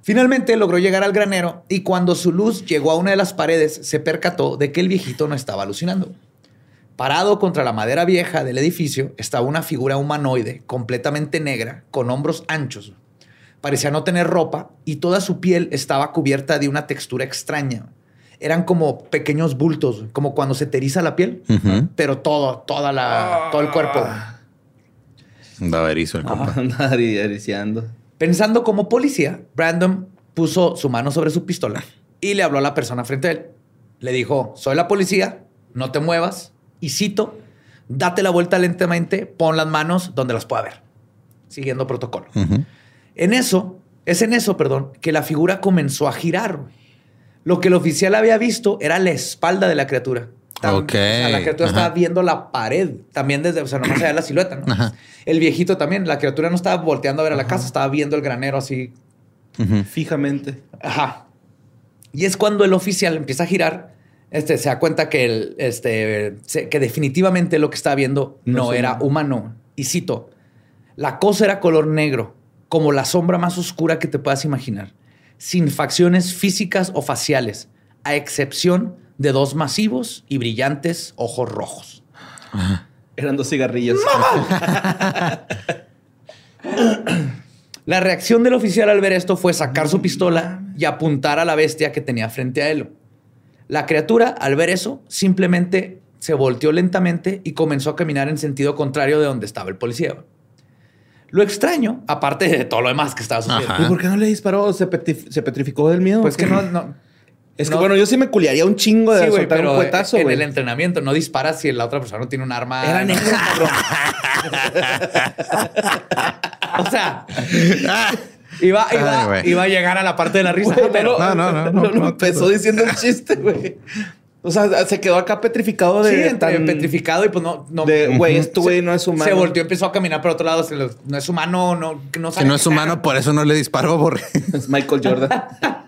Finalmente logró llegar al granero y cuando su luz llegó a una de las paredes, se percató de que el viejito no estaba alucinando. Parado contra la madera vieja del edificio estaba una figura humanoide completamente negra, con hombros anchos. Parecía no tener ropa y toda su piel estaba cubierta de una textura extraña. Eran como pequeños bultos, como cuando se te eriza la piel, pero todo, toda la, todo el cuerpo. Andaba erizo el compa. Andaba ari- ariciando. Pensando como policía, Brandon puso su mano sobre su pistola y le habló a la persona frente a él. Le dijo, soy la policía, no te muevas y cito, date la vuelta lentamente, pon las manos donde las pueda ver, siguiendo protocolo. Ujú. En eso, es en eso, perdón, que la figura comenzó a girar. Lo que el oficial había visto era la espalda de la criatura. Tam- Ok, o sea, la criatura ajá. estaba viendo la pared, también desde, o sea, nomás allá la silueta, ¿no? Ajá. El viejito también, la criatura no estaba volteando a ver a la casa, estaba viendo el granero así. Fijamente. Ajá. Y es cuando el oficial empieza a girar, este, se da cuenta que, el, este, se- que definitivamente lo que estaba viendo No no, era humano. Y cito, la cosa era color negro, como la sombra más oscura que te puedas imaginar, sin facciones físicas o faciales, a excepción de dos masivos y brillantes ojos rojos. Eran dos cigarrillos. La reacción del oficial al ver esto fue sacar su pistola y apuntar a la bestia que tenía frente a él. La criatura, al ver eso, simplemente se volteó lentamente y comenzó a caminar en sentido contrario de donde estaba el policía. Lo extraño, aparte de todo lo demás que estaba sucediendo, Ajá. ¿Y por qué no le disparó? ¿Se, petif- se petrificó del miedo? pues que no, no- Es que no- bueno, yo sí me culiaría un chingo de sí, güey, soltar pero un cuetazo, en güey. el entrenamiento no disparas si la otra persona no tiene un arma. Era negro, cabrón. O sea, iba, iba, Ay, iba a llegar a la parte de la risa, Güey, pero no, no, no, no, no, no, no, empezó diciendo un chiste, güey. O sea, se quedó acá petrificado de sí, entre tan- petrificado y pues no, no de, güey, este güey no es humano. Se volteó, empezó a caminar por otro lado. se lo- no es humano, no, no Que sabe no es humano, por eso no le disparó, porque Es Michael Jordan.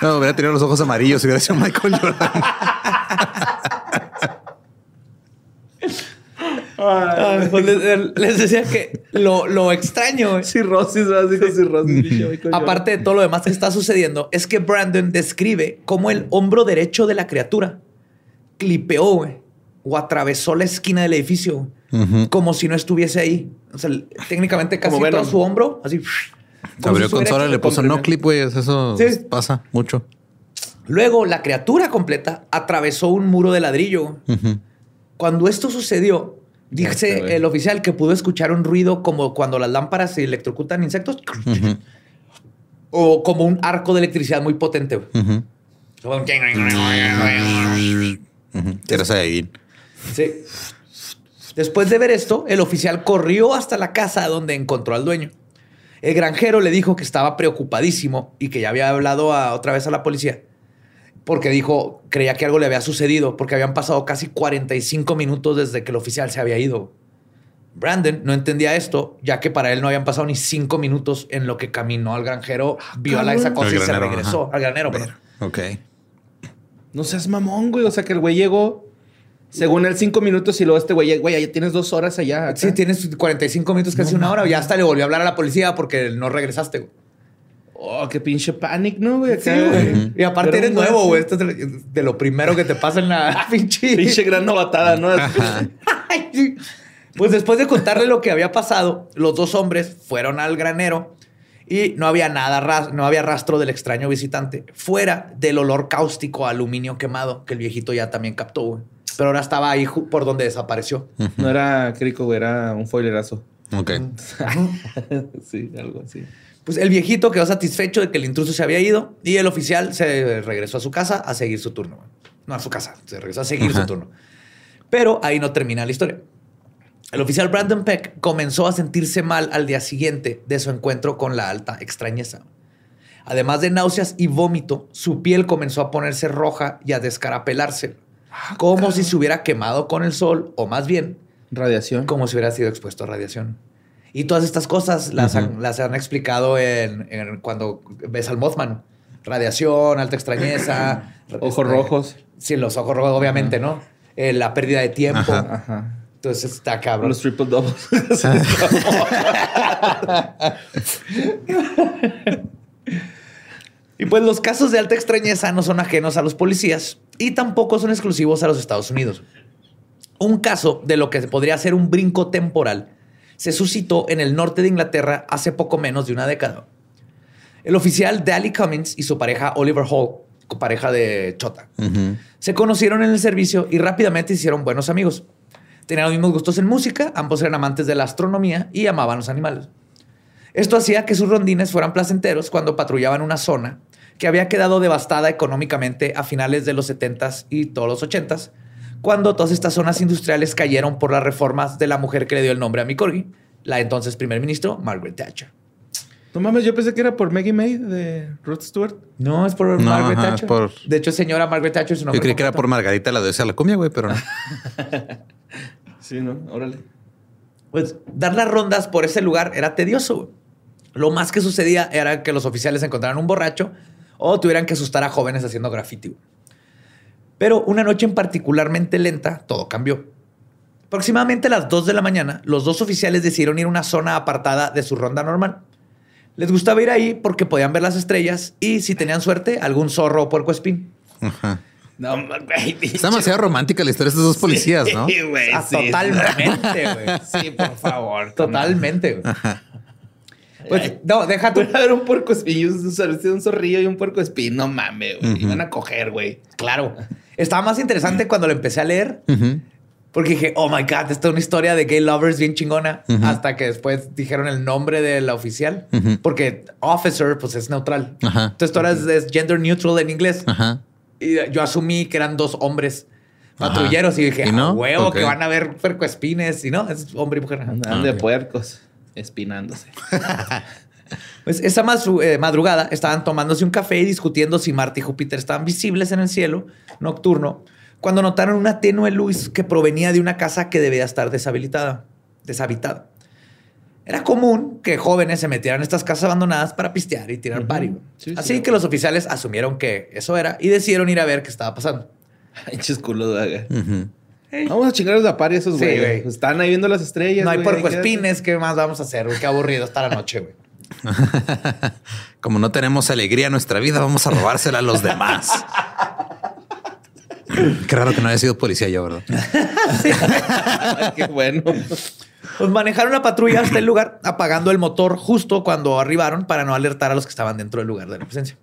no, hubiera tenido los ojos amarillos y hubiera sido Michael Jordan. Ah, pues les, les decía que lo, lo extraño, güey, cirrosis, ¿verdad? Dijo cirrosis. aparte de todo lo demás que está sucediendo, es que Brandon describe cómo el hombro derecho de la criatura clipeó, güey, o atravesó la esquina del edificio, güey, Ujú. como si no estuviese ahí. O sea, técnicamente casi Como todo su hombro, así. Abrió si consola, le puso no clip, güey. Eso Sí. pasa mucho. Luego, la criatura completa atravesó un muro de ladrillo. Ujú. Cuando esto sucedió, dice el oficial que pudo escuchar un ruido como cuando las lámparas se electrocutan insectos o como un arco de electricidad muy potente. ahí. Sí. Después de ver esto, el oficial corrió hasta la casa donde encontró al dueño. El granjero le dijo que estaba preocupadísimo y que ya había hablado a- otra vez a la policía. Porque dijo, creía que algo le había sucedido, porque habían pasado casi 45 minutos desde que el oficial se había ido. Brandon no entendía esto, ya que para él no habían pasado ni cinco minutos en lo que caminó al granjero, vio a la, esa cosa Al y se regresó ajá. al granero. perdón. Ok. No seas mamón, güey. O sea, que el güey llegó, según él, cinco minutos y luego este güey, güey, ya tienes dos horas allá. acá. Sí, tienes 45 minutos, casi una hora. Ya hasta le volvió a hablar a la policía porque no regresaste. güey. Oh, qué pinche panic, ¿no, güey? Sí, güey. Y aparte Pero, eres nuevo, güey. Esto es de, lo- primero que te pasa en la pinche... Pinche gran novatada, ¿no? Pues después de contarle lo que había pasado, los dos hombres fueron al granero y no había nada, ras- no había rastro del extraño visitante, fuera del olor cáustico a aluminio quemado que el viejito ya también captó, güey. Pero ahora estaba ahí por donde desapareció. No era crico, güey, era un foilerazo. Ok. sí, algo así. Pues el viejito quedó satisfecho de que el intruso se había ido y el oficial se regresó a su casa a seguir su turno. No a su casa, se regresó a seguir Ajá. su turno. Pero ahí no termina la historia. El oficial Brandon Peck comenzó a sentirse mal al día siguiente de su encuentro con la alta extrañeza. Además de náuseas y vómito, su piel comenzó a ponerse roja y a descarapelarse, como si se hubiera quemado con el sol, o más bien, Radiación. como si hubiera sido expuesto a radiación. Y todas estas cosas las, han, las han explicado en, en cuando ves al Mothman. Radiación, alta extrañeza. Ojos este, rojos. Sí, los ojos rojos, obviamente, ¿no? Eh, la pérdida de tiempo. Ajá. Entonces está cabrón. Los triple doubles. Y pues los casos de alta extrañeza no son ajenos a los policías y tampoco son exclusivos a los Estados Unidos. Un caso de lo que podría ser un brinco temporal se suscitó en el norte de Inglaterra hace poco menos de una década. El oficial Dally Cummins y su pareja Oliver Hall, pareja de Chota, se conocieron en el servicio y rápidamente hicieron buenos amigos. Tenían los mismos gustos en música, ambos eran amantes de la astronomía y amaban los animales. Esto hacía que sus rondines fueran placenteros cuando patrullaban una zona que había quedado devastada económicamente a finales de los 70s y todos los 80s, cuando todas estas zonas industriales cayeron por las reformas de la mujer que le dio el nombre a mi corgi, la entonces primer ministro Margaret Thatcher. No mames, yo pensé que era por Maggie May de Ruth Stewart. No, es por No, Margaret ajá, Thatcher. por- De hecho, señora Margaret Thatcher es Yo creí que era por. Margarita la diosa de la cumbia, güey, pero no. Sí, ¿no? Órale. Pues dar las rondas por ese lugar era tedioso. güey. Lo más que sucedía era que los oficiales encontraran un borracho o tuvieran que asustar a jóvenes haciendo graffiti. güey. Pero una noche en particularmente lenta, todo cambió. Aproximadamente a las 2 de la mañana, los dos oficiales decidieron ir a una zona apartada de su ronda normal. Les gustaba ir ahí porque podían ver las estrellas y, si tenían suerte, algún zorro o puercoespín. Ajá. No, güey. Está demasiado romántica la historia de estos dos policías, ¿no? Sí, güey. Ah, sí. totalmente, güey. Sí, por favor. Totalmente. güey. Pues, no, deja tú. Puede haber un puerco espín, un, zor- un zorrillo y un puerco espín. No mames, güey. Iban a coger, güey. Claro. Estaba más interesante cuando lo empecé a leer. Porque dije, oh my God, esta es una historia de gay lovers bien chingona. Hasta que después dijeron el nombre de la oficial. Porque officer, pues es neutral. Ajá. Entonces, ahora es, es gender neutral en inglés. Ajá. Y yo asumí que eran dos hombres patrulleros. Y dije, ¿Y no? "A huevo, que van a ver puercoespines. Y no, es hombre y mujer. Andan de puercos, espinándose. Pues esa eh, madrugada estaban tomándose un café y discutiendo si Marte y Júpiter estaban visibles en el cielo nocturno cuando notaron una tenue luz que provenía de una casa que debía estar deshabilitada, deshabitada. Era común que jóvenes se metieran a estas casas abandonadas para pistear y tirar pari. Sí, Así sí. que los oficiales asumieron que eso era y decidieron ir a ver qué estaba pasando. Pinches culos, güey. Ujú. Vamos a chingarlos la par y esos Sí, güey. güey. Están ahí viendo las estrellas. no hay puercoespines, ¿qué más vamos a hacer? Qué aburrido está la noche, güey. Como no tenemos alegría en nuestra vida, vamos a robársela a los demás. Qué raro que no haya sido policía yo, ¿verdad? quédate. Qué bueno. Pues manejaron la patrulla hasta el lugar, apagando el motor justo cuando arribaron para no alertar a los que estaban dentro del lugar de la presencia,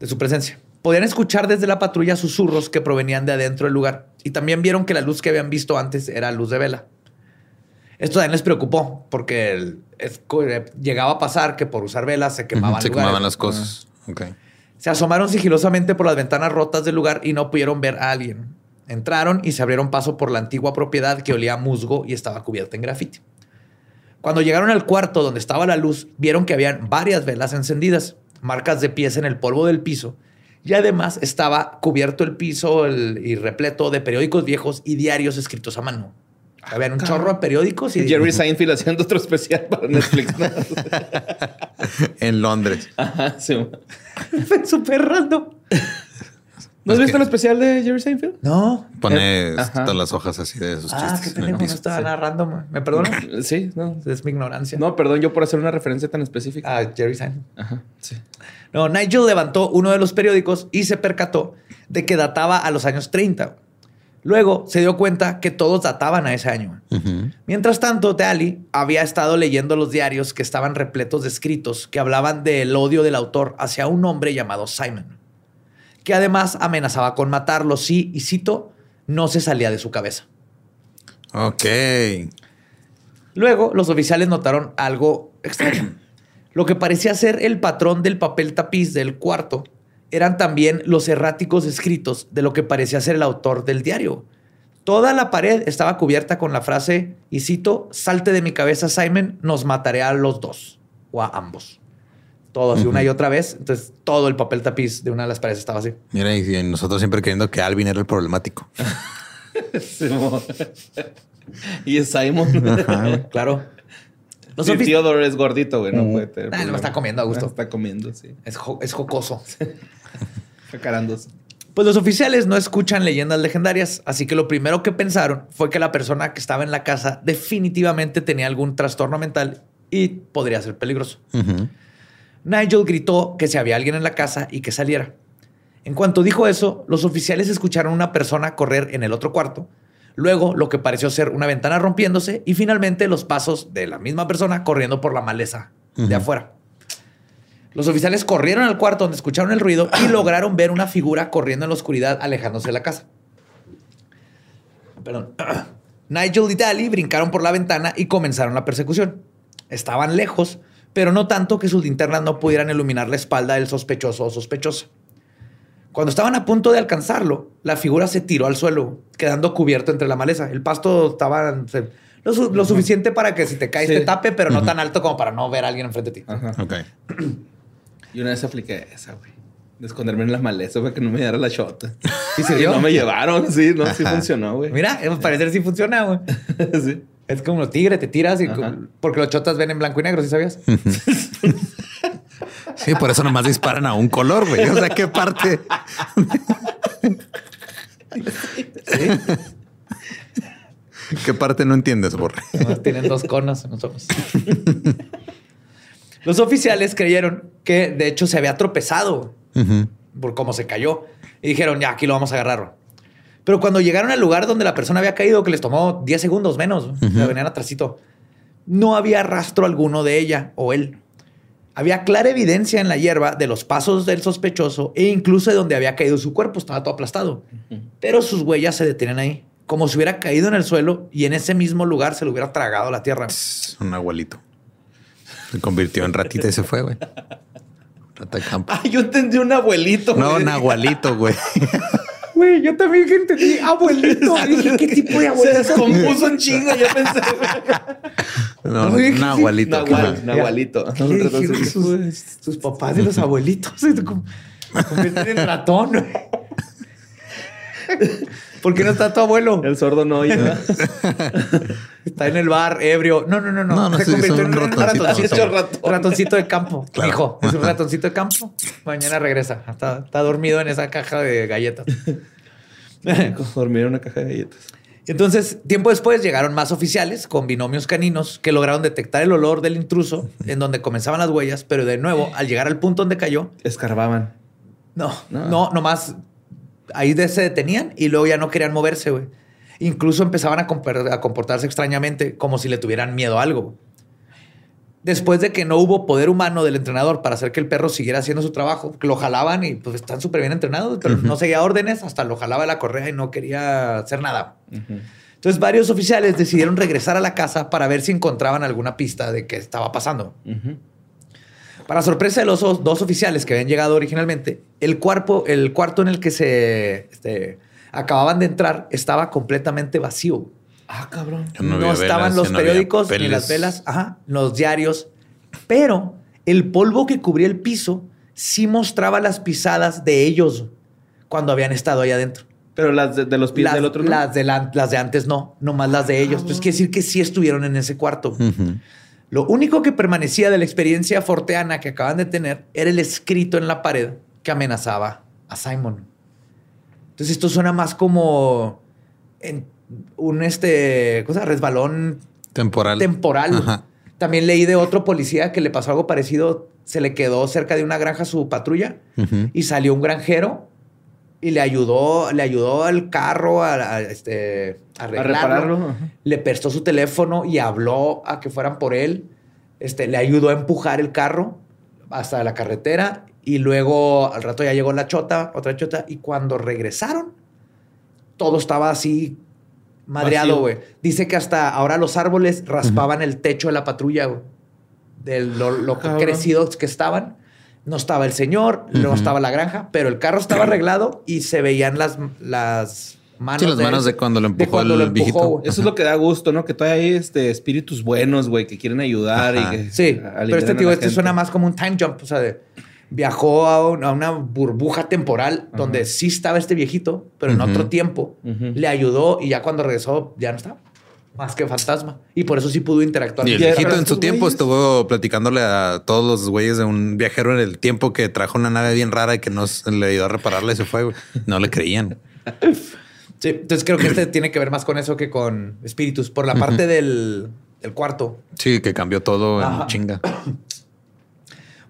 de su presencia. Podían escuchar desde la patrulla susurros que provenían de adentro del lugar y también vieron que la luz que habían visto antes era luz de vela. Esto también les preocupó porque el- es- llegaba a pasar que por usar velas se quemaban, Se lugares. quemaban las cosas. Ok. Se asomaron sigilosamente por las ventanas rotas del lugar y no pudieron ver a alguien. Entraron y se abrieron paso por la antigua propiedad que olía a musgo y estaba cubierta en grafiti. Cuando llegaron al cuarto donde estaba la luz, vieron que habían varias velas encendidas, marcas de pies en el polvo del piso y además estaba cubierto el piso el- y repleto de periódicos viejos y diarios escritos a mano. Habían un chorro de periódicos y Jerry Seinfeld haciendo otro especial para Netflix. En Londres. Ajá, sí. Fue súper random. ¿No has Es visto que- el especial de Jerry Seinfeld? No. Pone Ajá. todas las hojas así de sus Ah, chistes pendejo, no estaba narrando. ¿Me perdona? Sí, no. Es mi ignorancia. No, perdón, yo por hacer una referencia tan específica. Ah, Jerry Seinfeld. Ajá, sí. No, Nigel levantó uno de los periódicos y se percató de que databa a los años 30. Luego se dio cuenta que todos databan a ese año. Mientras tanto, Daly había estado leyendo los diarios que estaban repletos de escritos que hablaban del odio del autor hacia un hombre llamado Simon, que además amenazaba con matarlo si, y cito, no se salía de su cabeza. Ok. Luego, los oficiales notaron algo extraño. Lo que parecía ser el patrón del papel tapiz del cuarto eran también los erráticos escritos de lo que parecía ser el autor del diario. Toda la pared estaba cubierta con la frase, y cito, salte de mi cabeza, Simon, nos mataré a los dos o a ambos. Todo así, una y otra vez. Entonces, todo el papel tapiz de una de las paredes estaba así. Mira, y nosotros siempre creyendo que Alvin era el problemático. Y es Simon. Claro. Los Sí, Theodore es gordito, güey. No puede tener. Ah, lo está comiendo a gusto. Ah, Está comiendo, sí. Es, jo- es jocoso. Pues los oficiales no escuchan leyendas legendarias, así que lo primero que pensaron fue que la persona que estaba en la casa definitivamente tenía algún trastorno mental y podría ser peligroso. Nigel gritó que si había alguien en la casa y que saliera. En cuanto dijo eso, los oficiales escucharon a una persona correr en el otro cuarto, luego lo que pareció ser una ventana rompiéndose y finalmente los pasos de la misma persona corriendo por la maleza de afuera. Los oficiales corrieron al cuarto donde escucharon el ruido y lograron ver una figura corriendo en la oscuridad alejándose de la casa. Perdón. Nigel y Daly brincaron por la ventana y comenzaron la persecución. Estaban lejos, pero no tanto que sus linternas no pudieran iluminar la espalda del sospechoso o sospechosa. Cuando estaban a punto de alcanzarlo, la figura se tiró al suelo, quedando cubierto entre la maleza. El pasto estaba lo, su- lo suficiente para que si te caes Sí. te tape, pero no tan alto como para no ver a alguien enfrente de ti. Ajá. Ok. Y una vez apliqué esa, güey. De esconderme en las malezas para que no me diera la shot. ¿Y sirvió? no me llevaron, sí, no, sí Ajá. funcionó, güey. Mira, al parecer sí funciona, güey. sí. Es como los tigres, te tiras y porque los chotas ven en blanco y negro, ¿sí sabías? Sí, por eso nomás disparan a un color, güey. O sea, ¿qué parte? ¿Qué parte no entiendes, Borre? Tienen dos conos nosotros. Los oficiales creyeron que de hecho se había tropezado por cómo se cayó y dijeron, ya, aquí lo vamos a agarrar. güey". Pero cuando llegaron al lugar donde la persona había caído, que les tomó 10 segundos menos, o sea, venían atrásito, no había rastro alguno de ella o él. Había clara evidencia en la hierba de los pasos del sospechoso e incluso de donde había caído su cuerpo, estaba todo aplastado. Pero sus huellas se detienen ahí, como si hubiera caído en el suelo y en ese mismo lugar se le hubiera tragado la tierra. Un abuelito. Se convirtió en ratita y se fue, güey. Rata de campo. Ah, yo entendí un abuelito. No, güey. nahualito, güey. Güey, yo también entendí abuelito. Dije, ¿qué tipo de Se abuelito? descompuso un chingo, yo pensé. No, Oye, ¿qué nahualito. Nahual, nahualito. ¿Qué dijeron sus, sus papás y los abuelitos se se convierten en ratón. güey? ¿Por qué no está tu abuelo? El sordo no. Está en el bar, ebrio. No, no, no, no. No, no, se sí, convirtió es un en un ratoncito. ratoncito. Ratón. Ratoncito de campo. Claro. Hijo, es un ratoncito de campo. Mañana regresa. Está, está dormido en esa caja de galletas. Dormir en una caja de galletas. Entonces, tiempo después llegaron más oficiales con binomios caninos que lograron detectar el olor del intruso en donde comenzaban las huellas, pero de nuevo, al llegar al punto donde cayó, Escarbaban. no, No. no, nomás ahí se detenían y luego ya no querían moverse, güey. Incluso empezaban a, compor- a comportarse extrañamente, como si le tuvieran miedo a algo. Después de que no hubo poder humano del entrenador para hacer que el perro siguiera haciendo su trabajo, lo jalaban y pues están súper bien entrenados, pero no seguía órdenes, hasta lo jalaba de la correa y no quería hacer nada. Entonces varios oficiales decidieron regresar a la casa para ver si encontraban alguna pista de qué estaba pasando. Para sorpresa de los os- dos oficiales que habían llegado originalmente, el, cuerpo, el cuarto en el que se este, acababan de entrar estaba completamente vacío. Ah, cabrón. No, estaban velas, los no periódicos ni las velas, ajá, los diarios, pero el polvo que cubría el piso sí mostraba las pisadas de ellos cuando habían estado ahí adentro. Pero las de, de los pies Las, del otro no. las de la- las de antes no, nomás las de ellos. Entonces quiere decir que sí estuvieron en ese cuarto. Ujú. Lo único que permanecía de la experiencia forteana que acaban de tener era el escrito en la pared que amenazaba a Simon. Entonces esto suena más como en un este, cosa, resbalón Temporal. temporal. Ajá. También leí de otro policía que le pasó algo parecido. Se le quedó cerca de una granja su patrulla y salió un granjero y le ayudó, le ayudó al carro a, a, este, a repararlo. Le prestó su teléfono y habló a que fueran por él. Este, le ayudó a empujar el carro hasta la carretera y luego al rato ya llegó la chota, otra chota y cuando regresaron todo estaba así madreado, güey. Dice que hasta ahora los árboles raspaban el techo de la patrulla, güey. De lo, lo Cabrón. crecidos que estaban. No estaba el señor, no estaba la granja, pero el carro estaba arreglado y se veían las, las manos. Sí, las de manos él. de cuando lo empujó cuando el lo empujó, viejito. Eso es lo que da gusto, ¿no? Que todavía hay este, espíritus buenos, güey, que quieren ayudar Ajá. y que Sí, a- pero este tío, este gente. suena más como un time jump, o sea, de- viajó a, un- a una burbuja temporal donde sí estaba este viejito, pero en otro tiempo le ayudó y ya cuando regresó ya no estaba. Más que fantasma. Y por eso sí pudo interactuar. Y el viejito en su tiempo güeyes- estuvo platicándole a todos los güeyes de un viajero en el tiempo que trajo una nave bien rara y que no se- le ayudó a repararla y se fue. No le creían. Sí, entonces creo que este tiene que ver más con eso que con espíritus. Por la parte del, del cuarto. Sí, que cambió todo Ajá. en chinga.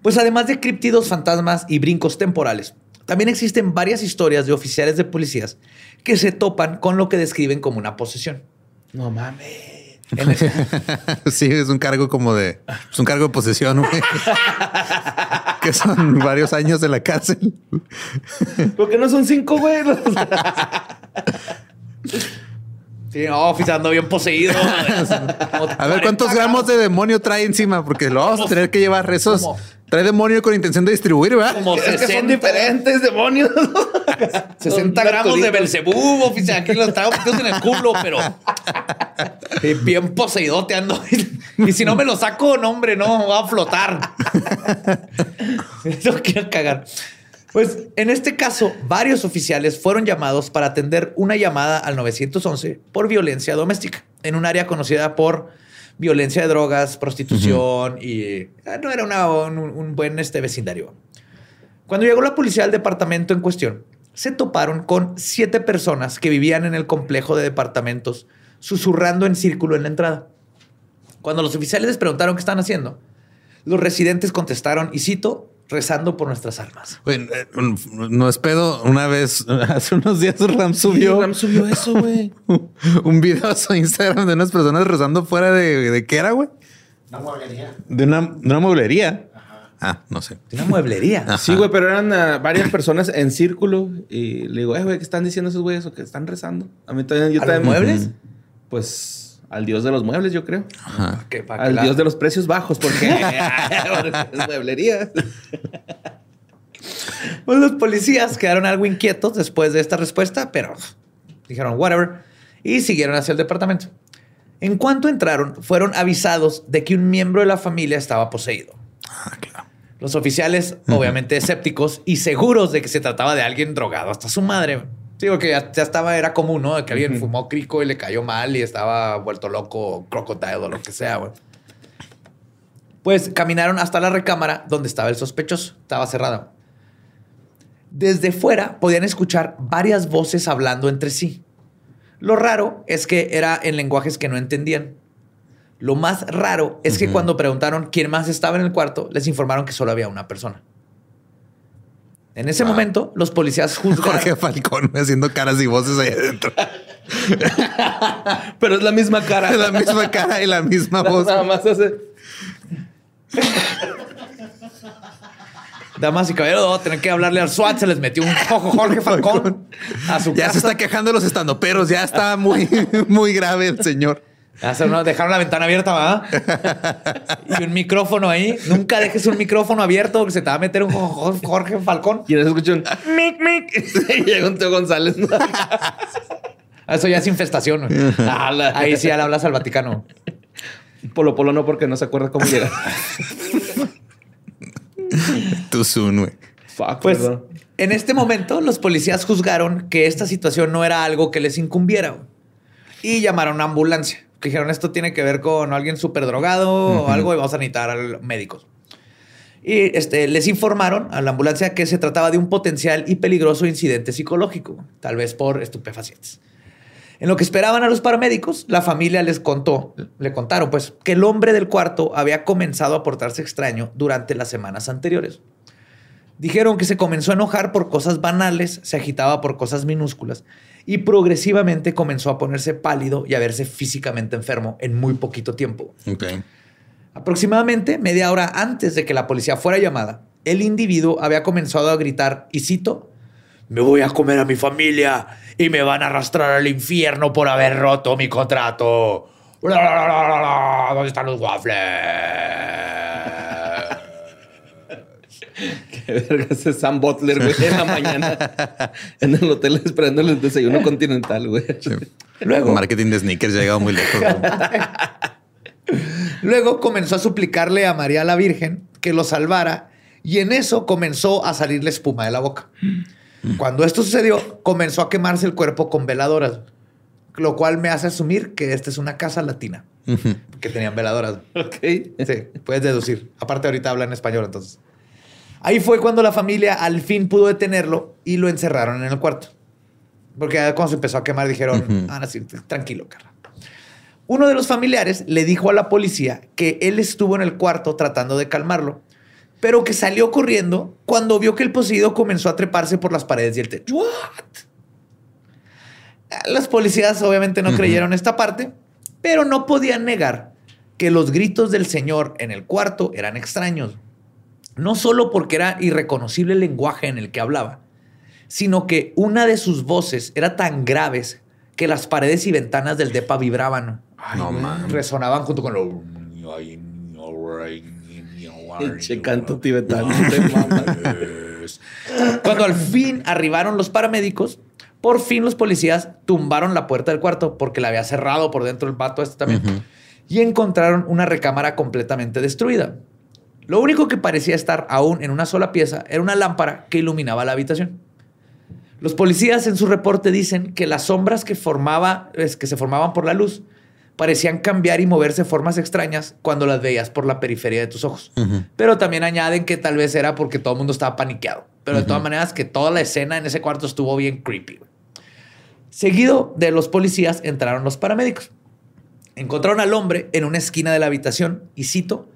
Pues además de críptidos, fantasmas y brincos temporales, también existen varias historias de oficiales de policías que se topan con lo que describen como una posesión. No mames. Sí, es un cargo como de. Es un cargo de posesión, güey. que son varios años de la cárcel. ¿Por qué no son cinco, güey? sí, no, oficial ando bien poseído. A ver cuántos gramos de demonio trae encima, porque lo vamos a tener que llevar esos. ¿Cómo? Trae demonio con intención de distribuir, ¿verdad? Como Es que 60, son diferentes demonios. 60 gramos de Belcebú, oficial. Aquí los traigo metidos en el culo, pero bien poseídote ando. Y si no me lo saco, no, hombre, no, va a flotar. Eso quiero cagar. Pues en este caso, varios oficiales fueron llamados para atender una llamada al 911 por violencia doméstica en un área conocida por violencia de drogas, prostitución y eh, no era una- un, un buen este, vecindario. Cuando llegó la policía al departamento en cuestión, se toparon con siete personas que vivían en el complejo de departamentos, susurrando en círculo en la entrada. Cuando los oficiales les preguntaron qué estaban haciendo, los residentes contestaron, y cito, rezando por nuestras almas. Güey, eh, no es pedo. Una vez, hace unos días, Ram subió Ram subió eso, güey. un video a su Instagram de unas personas rezando fuera de, de qué era, güey. Una mueblería. De una, de una mueblería. Ah, no sé. Una mueblería. Ajá. Sí, güey, pero eran ah, varias personas en círculo y le digo, eh, güey, ¿qué están diciendo esos güeyes o que están rezando? A mí también, yo ¿A los muebles? Pues al dios de los muebles, yo creo. Ajá. Que para que Al dios de los precios bajos, porque es mueblería. Pues los policías quedaron algo inquietos después de esta respuesta, pero dijeron whatever y siguieron hacia el departamento. En cuanto entraron, fueron avisados de que un miembro de la familia estaba poseído. Ah, claro. Los oficiales, obviamente escépticos y seguros de que se trataba de alguien drogado hasta su madre. Digo que ya, ya estaba, era común, ¿no? Que alguien fumó crico y le cayó mal y estaba vuelto loco, crocodile o lo que sea, güey. Pues caminaron hasta la recámara donde estaba el sospechoso. Estaba cerrada. Desde fuera podían escuchar varias voces hablando entre sí. Lo raro es que era en lenguajes que no entendían. Lo más raro es que cuando preguntaron quién más estaba en el cuarto, les informaron que solo había una persona. En ese Wow. momento, los policías juzgaron. Jorge Falcón haciendo caras y voces ahí adentro. Pero es la misma cara. la misma cara y la misma voz. Nada más hace. Damas y caballeros, vamos a tener que hablarle al SWAT. Se les metió un cojo Jorge Falcón a su Ya casa. se está quejando de los estandoperos. Ya está muy, muy grave el señor. Dejaron la ventana abierta, ¿va? y un micrófono ahí. Nunca dejes un micrófono abierto porque se te va a meter un jo- Jorge Falcón. Y en eso escucho un mic, mic. Y llega un Teo González. ¿no? Eso ya es infestación. Ahí sí ya le hablas al Vaticano. Polo Polo no, porque no se acuerda cómo llega. Soon, güey. Fuck, Pues perdón. en este momento los policías juzgaron que esta situación no era algo que les incumbiera y llamaron a una ambulancia. Dijeron esto tiene que ver con alguien súper drogado o algo y vamos a necesitar al- médicos. Y este, les informaron a la ambulancia que se trataba de un potencial y peligroso incidente psicológico, tal vez por estupefacientes. En lo que esperaban a los paramédicos, la familia les contó, le contaron pues, que el hombre del cuarto había comenzado a portarse extraño durante las semanas anteriores. Dijeron que se comenzó a enojar por cosas banales, se agitaba por cosas minúsculas y progresivamente comenzó a ponerse pálido y a verse físicamente enfermo en muy poquito tiempo. Ok. Aproximadamente media hora antes de que la policía fuera llamada, el individuo había comenzado a gritar, y cito, me voy a comer a mi familia y me van a arrastrar al infierno por haber roto mi contrato. ¿Dónde están los waffles? Qué verga ese Sam Butler, güey, en la mañana. en el hotel esperando el desayuno continental, güey. Luego, Marketing de sneakers ya ha llegado muy lejos. güey. Luego comenzó a suplicarle a María la Virgen que lo salvara y en eso comenzó a salirle espuma de la boca. Cuando esto sucedió, comenzó a quemarse el cuerpo con veladoras. lo cual me hace asumir que esta es una casa latina, que tenían veladoras. Ok. Sí, puedes deducir. Aparte ahorita habla en español, entonces. Ahí fue cuando la familia al fin pudo detenerlo y lo encerraron en el cuarto. Porque cuando se empezó a quemar dijeron, ah, no, sí, tranquilo, carnal. Uno de los familiares le dijo a la policía que él estuvo en el cuarto tratando de calmarlo, pero que salió corriendo cuando vio que el poseído comenzó a treparse por las paredes y el techo. ¿What? Las policías obviamente no creyeron esta parte, pero no podían negar que los gritos del señor en el cuarto eran extraños. No solo porque era irreconocible el lenguaje en el que hablaba, sino que una de sus voces era tan graves que las paredes y ventanas del depa vibraban. no mames. Resonaban junto con lo... Pinche canto tibetano. Cuando al fin arribaron los paramédicos, por fin los policías tumbaron la puerta del cuarto porque la había cerrado por dentro el pato este también. Y encontraron una recámara completamente destruida. Lo único que parecía estar aún en una sola pieza era una lámpara que iluminaba la habitación. Los policías en su reporte dicen que las sombras que, formaba, que se formaban por la luz parecían cambiar y moverse de formas extrañas cuando las veías por la periferia de tus ojos. Pero también añaden que tal vez era porque todo el mundo estaba paniqueado. Pero de todas maneras que toda la escena en ese cuarto estuvo bien creepy. Seguido de los policías entraron los paramédicos. Encontraron al hombre en una esquina de la habitación y cito,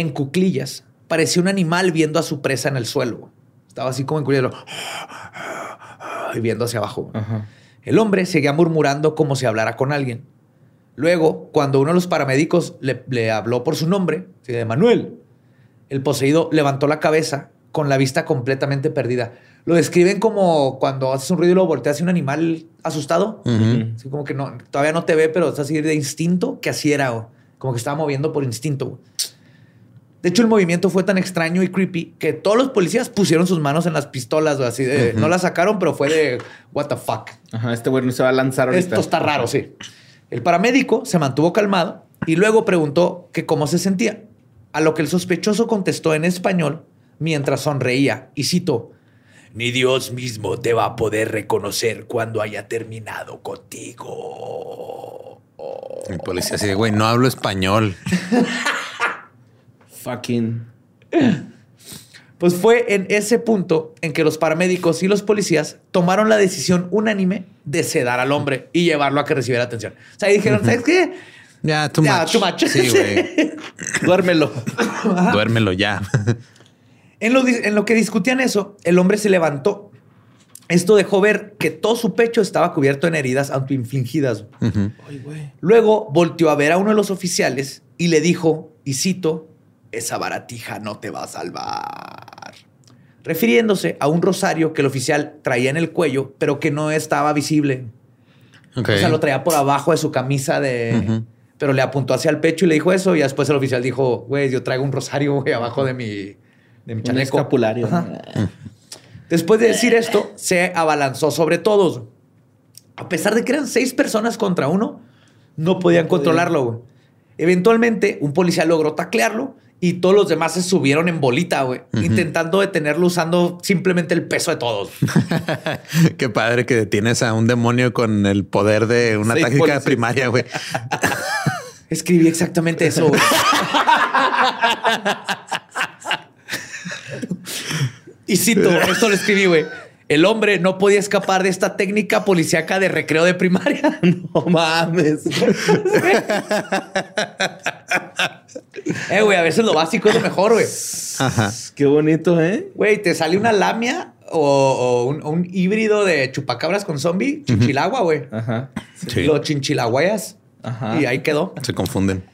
en cuclillas, parecía un animal viendo a su presa en el suelo. Estaba así como en cuclillas, y viendo hacia abajo. El hombre seguía murmurando como si hablara con alguien. Luego, cuando uno de los paramédicos le, le habló por su nombre, de Manuel, el poseído levantó la cabeza con la vista completamente perdida. Lo describen como cuando haces un ruido y lo volteas hacia un animal asustado. Así como que no, todavía no te ve, pero es así de instinto que así era. Como que estaba moviendo por instinto. De hecho, el movimiento fue tan extraño y creepy que todos los policías pusieron sus manos en las pistolas. Así de, no las sacaron, pero fue de what the fuck. Ajá, este güey no se va a lanzar ahorita. Esto está raro, sí. El paramédico se mantuvo calmado y luego preguntó que cómo se sentía, a lo que el sospechoso contestó en español mientras sonreía y citó, ni Dios mismo te va a poder reconocer cuando haya terminado contigo. El policía así de, güey, no hablo español. Fucking. Pues fue en ese punto en que los paramédicos y los policías tomaron la decisión unánime de sedar al hombre y llevarlo a que recibiera atención. O sea, y dijeron, ¿sabes qué? Ya, too Ya, much. too much. Sí, güey. Duérmelo. Duérmelo ya. En lo, en lo que discutían eso, el hombre se levantó. Esto dejó ver que todo su pecho estaba cubierto en heridas autoinfligidas. Güey. Luego volteó a ver a uno de los oficiales y le dijo, y cito, esa baratija no te va a salvar. Refiriéndose a un rosario que el oficial traía en el cuello, pero que no estaba visible. O sea, lo traía por abajo de su camisa de... Pero le apuntó hacia el pecho y le dijo eso. Y después el oficial dijo, güey, yo traigo un rosario, güey, abajo de mi, de mi Un chaleco. escapulario. Después de decir esto, se abalanzó sobre todos. A pesar de que eran seis personas contra uno, no podían controlarlo. güey. Eventualmente, un policía logró taclearlo y todos los demás se subieron en bolita, güey, intentando detenerlo usando simplemente el peso de todos. Qué padre que detienes a un demonio con el poder de una Sí, táctica policía. primaria, güey. Escribí exactamente eso. güey. y cito, esto lo escribí, güey. El hombre no podía escapar de esta técnica policíaca de recreo de primaria. No mames. Eh, güey, a veces lo básico es lo mejor, güey. Ajá. Qué bonito, ¿eh? Güey, te sale una lamia o, o un, híbrido de chupacabras con zombie, chinchilagua, güey. Ajá. Sí. Lo chinchilaguayas. Ajá. Y ahí quedó. Se confunden.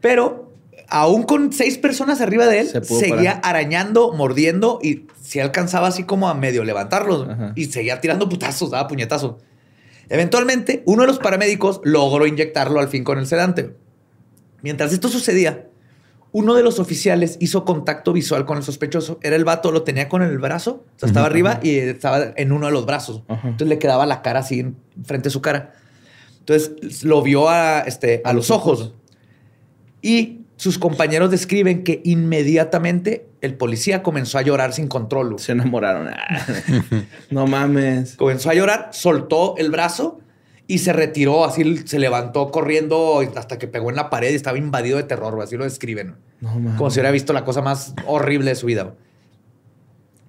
Pero aún con seis personas arriba de él, Se seguía parar. arañando, mordiendo y se alcanzaba así como a medio levantarlos Ajá. y seguía tirando putazos, daba puñetazos. Eventualmente, uno de los paramédicos logró inyectarlo al fin con el sedante. Mientras esto sucedía, uno de los oficiales hizo contacto visual con el sospechoso. Era el vato, lo tenía con el brazo, o sea, estaba arriba y estaba en uno de los brazos. Ajá. Entonces le quedaba la cara así en- frente a su cara. Entonces lo vio a, este, a los ojos. Y sus compañeros describen que inmediatamente el policía comenzó a llorar sin control. Se enamoraron. No mames. Comenzó a llorar, soltó el brazo y se retiró, así se levantó corriendo hasta que pegó en la pared y estaba invadido de terror, güey, así lo describen. No. Como si hubiera visto la cosa más horrible de su vida.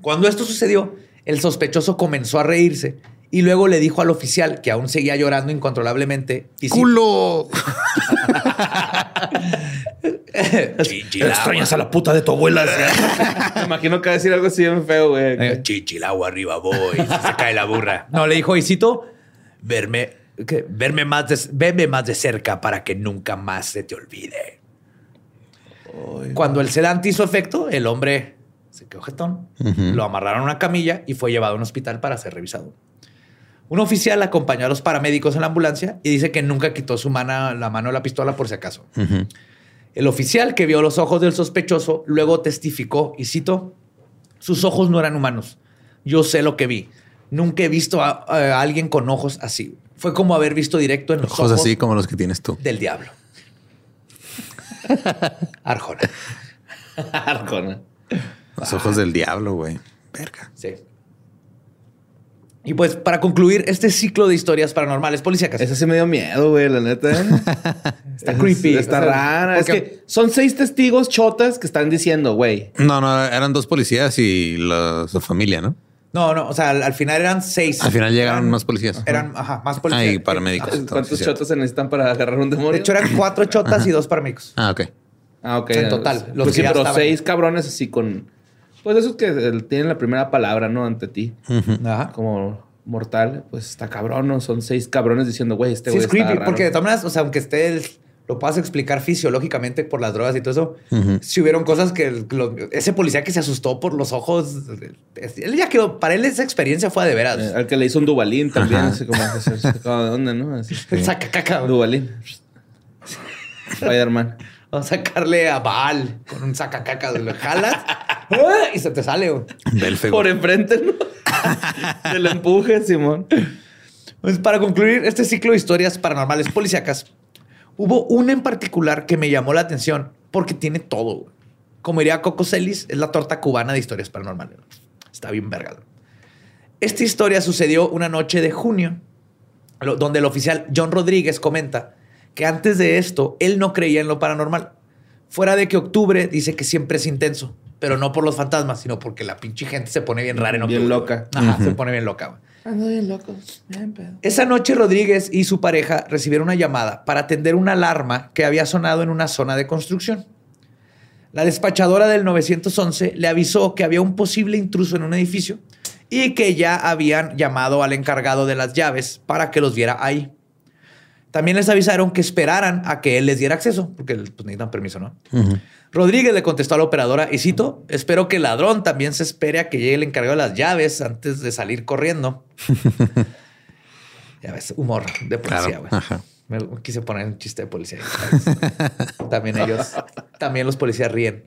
Cuando esto sucedió, el sospechoso comenzó a reírse y luego le dijo al oficial, que aún seguía llorando incontrolablemente, y ¡Culo! Chichilagua. a la puta de tu abuela. Me imagino que va a decir algo así bien feo, güey. Eh, Chichilagua arriba voy, se cae la burra. No, le dijo, y cito, verme, verme más de, veme más de cerca para que nunca más se te olvide. Cuando el sedante hizo efecto, el hombre se quedó jetón, lo amarraron a una camilla y fue llevado a un hospital para ser revisado. Un oficial acompañó a los paramédicos en la ambulancia y dice que nunca quitó su mano, la mano de la pistola por si acaso. El oficial que vio los ojos del sospechoso luego testificó, y cito, sus ojos no eran humanos. Yo sé lo que vi. Nunca he visto a, a alguien con ojos así. Fue como haber visto directo en los Ojos ojos, así como los que tienes tú. del diablo. Arjona. Arjona. Los ojos del diablo, güey. Verga. Sí. Y pues para concluir este ciclo de historias paranormales policíacas. Ese sí me dio miedo, güey, la neta. Está creepy. Está O sea, rara. Es que son seis testigos chotas que están diciendo, güey. No, no, eran dos policías y la, su familia, ¿no? No, no, o sea, al, al final eran seis. Al final llegaron Eran- más policías. Eran, ajá, más policías. Ah, y paramédicos. Entonces, ¿Cuántos sí. chotas se necesitan para agarrar un demonio? De hecho, eran cuatro chotas y dos paramédicos. Ah, ok. Ah, ok. En total, los Pues que sí, pero estaban. seis cabrones así con. Pues esos que eh, tienen la primera palabra, ¿no? Ante ti. Ajá. Como mortal, pues está cabrón, ¿no? Son seis cabrones diciendo, güey, este Sí, güey es creepy, raro. porque de todas maneras, o sea, aunque esté el- lo puedas explicar fisiológicamente por las drogas y todo eso, si hubieron cosas que el- lo- ese policía que se asustó por los ojos, él ya quedó, para él esa experiencia fue de veras. Eh, al que le hizo un Dubalín también, Ajá. así como, ¿de dónde, no? Así. Saca caca. Dubalín. Spider-Man. Vamos a sacarle a Baal con un sacacaca, lo jalas y se te sale. Por enfrente, ¿no? Se lo empuje, Simón. Pues para concluir este ciclo de historias paranormales policíacas, hubo una en particular que me llamó la atención porque tiene todo. güey. Como diría Coco Celis, es la torta cubana de historias paranormales. Está bien vergado. Esta historia sucedió una noche de junio, donde el oficial John Rodríguez comenta que antes de esto él no creía en lo paranormal. Fuera de que octubre dice que siempre es intenso, pero no por los fantasmas, sino porque la pinche gente se pone bien rara en octubre. Bien loca. Ajá, se pone bien loca. güey. Ando bien loco. Bien pedo. Esa noche Rodríguez y su pareja recibieron una llamada para atender una alarma que había sonado en una zona de construcción. La despachadora del 911 le avisó que había un posible intruso en un edificio y que ya habían llamado al encargado de las llaves para que los viera ahí. También les avisaron que esperaran a que él les diera acceso, porque pues, necesitan permiso, ¿no? Rodríguez le contestó a la operadora, y cito, espero que el ladrón también se espere a que llegue el encargado de las llaves antes de salir corriendo. ya ves, humor de policía, güey. Me quise poner un chiste de policía. también ellos, también los policías ríen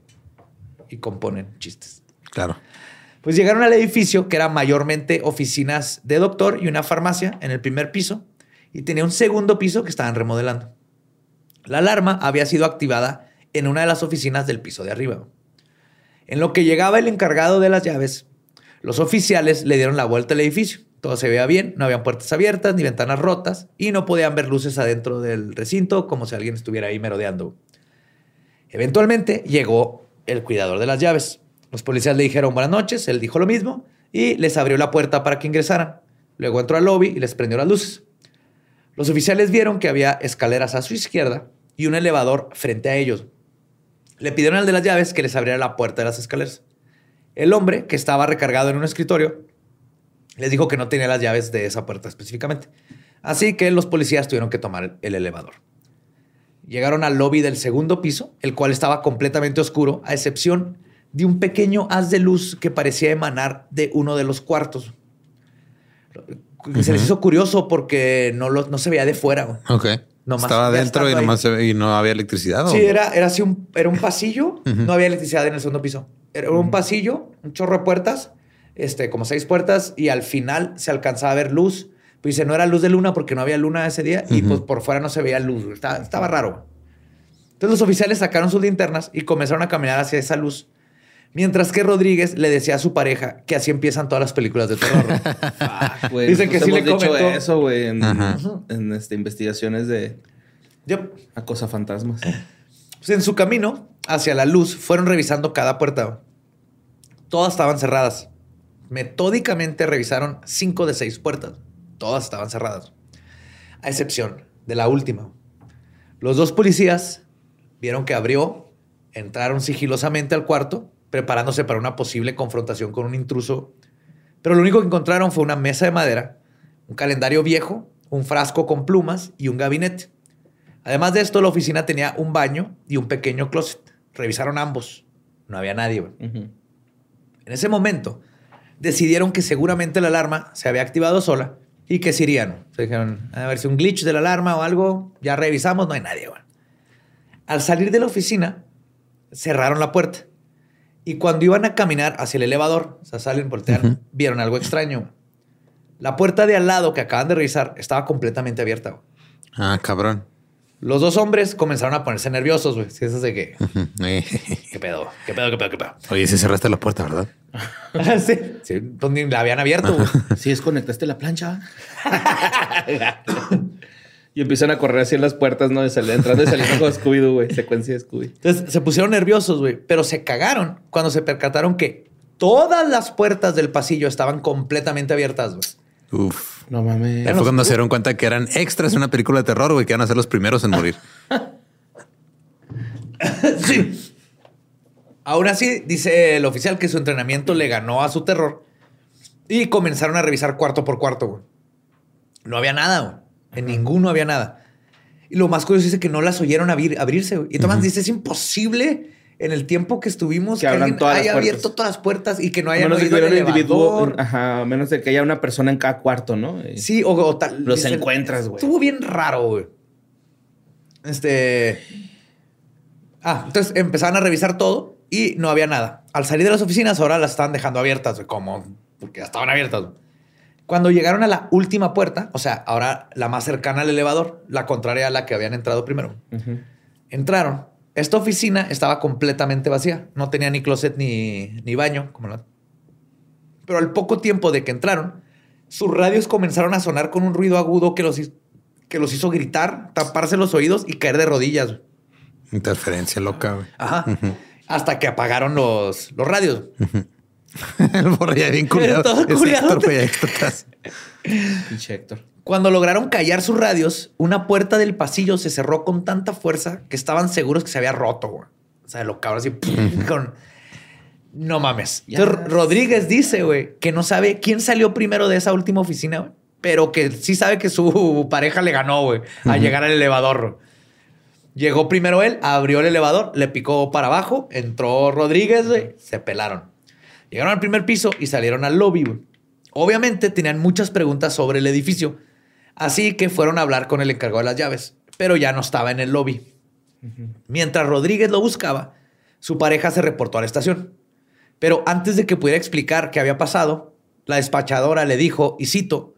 y componen chistes. Claro. Pues llegaron al edificio que era mayormente oficinas de doctor y una farmacia en el primer piso y tenía un segundo piso que estaban remodelando. La alarma había sido activada en una de las oficinas del piso de arriba. En lo que llegaba el encargado de las llaves, los oficiales le dieron la vuelta al edificio. Todo se veía bien, no habían puertas abiertas ni ventanas rotas y no podían ver luces adentro del recinto como si alguien estuviera ahí merodeando. Eventualmente llegó el cuidador de las llaves. Los policías le dijeron buenas noches, él dijo lo mismo y les abrió la puerta para que ingresaran. Luego entró al lobby y les prendió las luces. Los oficiales vieron que había escaleras a su izquierda y un elevador frente a ellos. Le pidieron al de las llaves que les abriera la puerta de las escaleras. El hombre, que estaba recargado en un escritorio, les dijo que no tenía las llaves de esa puerta específicamente. Así que los policías tuvieron que tomar el elevador. Llegaron al lobby del segundo piso, el cual estaba completamente oscuro, a excepción de un pequeño haz de luz que parecía emanar de uno de los cuartos. Se les hizo curioso porque no, lo- no se veía de fuera. güey. Ok. Nomás Estaba adentro y, nomás se y no había electricidad. ¿o? Sí, era, era así un, era un pasillo, no había electricidad en el segundo piso. Era un pasillo, un chorro de puertas, este, como seis puertas, y al final se alcanzaba a ver luz. Pues dice, no era luz de luna porque no había luna ese día, y pues por fuera no se veía luz. Estaba, estaba raro. Entonces los oficiales sacaron sus linternas y comenzaron a caminar hacia esa luz, Mientras que Rodríguez le decía a su pareja que así empiezan todas las películas de terror. Ah, güey, Dicen que sí le comentó. eso, güey, en, este, investigaciones de Yep. acosa fantasmas. Pues en su camino hacia la luz fueron revisando cada puerta. Todas estaban cerradas. Metódicamente revisaron cinco de seis puertas. Todas estaban cerradas. A excepción de la última. Los dos policías vieron que abrió, entraron sigilosamente al cuarto, preparándose para una posible confrontación con un intruso. Pero lo único que encontraron fue una mesa de madera, un calendario viejo, un frasco con plumas y un gabinete. Además de esto, la oficina tenía un baño y un pequeño closet. Revisaron ambos. No había nadie. En ese momento, decidieron que seguramente la alarma se había activado sola y que se irían. Se dijeron, a ver si un glitch de la alarma o algo, ya revisamos, no hay nadie. Al salir de la oficina, cerraron la puerta. Y cuando iban a caminar hacia el elevador, o sea, salen, voltean, vieron algo extraño. La puerta de al lado que acaban de revisar estaba completamente abierta. güey. Ah, cabrón. Los dos hombres comenzaron a ponerse nerviosos, güey. Eso es de que. Eh, ¿qué pedo? ¿Qué pedo? ¿Qué pedo? ¿Qué pedo? Oye, sí cerraste la puerta, ¿verdad? sí, sí, pues ni la habían abierto, güey. Sí, desconectaste la plancha. y empiezan a correr así en las puertas, ¿no? Y sale- entrando y saliendo con Scooby-Doo, güey. Secuencia de Scooby. Entonces se pusieron nerviosos, güey, pero se cagaron cuando se percataron que todas las puertas del pasillo estaban completamente abiertas, güey. Uf. No mames. Fue cuando se dieron cuenta que eran extras en una película de terror, güey, que iban a ser los primeros en morir. sí. Aún así, dice el oficial que su entrenamiento le ganó a su terror y comenzaron a revisar cuarto por cuarto, güey. No había nada, güey. En ninguno había nada. Y lo más curioso es que no las oyeron abrir- abrirse, güey. Y Tomás dice, es imposible en el tiempo que estuvimos Que que, alguien todas las haya puertas. abierto todas las puertas y que no haya menos de que el individuo, ajá, a menos de que haya una persona en cada cuarto, ¿no? Y- Sí, o, o tal. Los dice, encuentras, güey. Estuvo bien raro, güey. Este. Ah, entonces empezaron a revisar todo y no había nada. Al salir de las oficinas, ahora las estaban dejando abiertas, güey, como porque ya estaban abiertas. güey. Cuando llegaron a la última puerta, o sea, ahora la más cercana al elevador, la contraria a la que habían entrado primero, entraron. Esta oficina estaba completamente vacía. No tenía ni closet ni, ni baño. Como la... Pero al poco tiempo de que entraron, sus radios comenzaron a sonar con un ruido agudo que los, que los hizo gritar, taparse los oídos y caer de rodillas. Interferencia loca, güey. Ajá. Hasta que apagaron los, los radios. El borra ya bien culiado. Todo Ese culiado. Héctor, güey, ahí atrás. Pinche Héctor. Cuando lograron callar sus radios, una puerta del pasillo se cerró con tanta fuerza que estaban seguros que se había roto. güey. O sea, lo cabrón así con... No mames. Ya. Entonces, Rodríguez dice, güey, que no sabe quién salió primero de esa última oficina, güey, pero que sí sabe que su pareja le ganó, güey, a llegar al elevador. güey. Llegó primero él, abrió el elevador, le picó para abajo, entró Rodríguez, güey, se pelaron. Llegaron al primer piso y salieron al lobby, güey. Obviamente tenían muchas preguntas sobre el edificio, así que fueron a hablar con el encargado de las llaves, pero ya no estaba en el lobby. Mientras Rodríguez lo buscaba, su pareja se reportó a la estación. Pero antes de que pudiera explicar qué había pasado, la despachadora le dijo, y cito,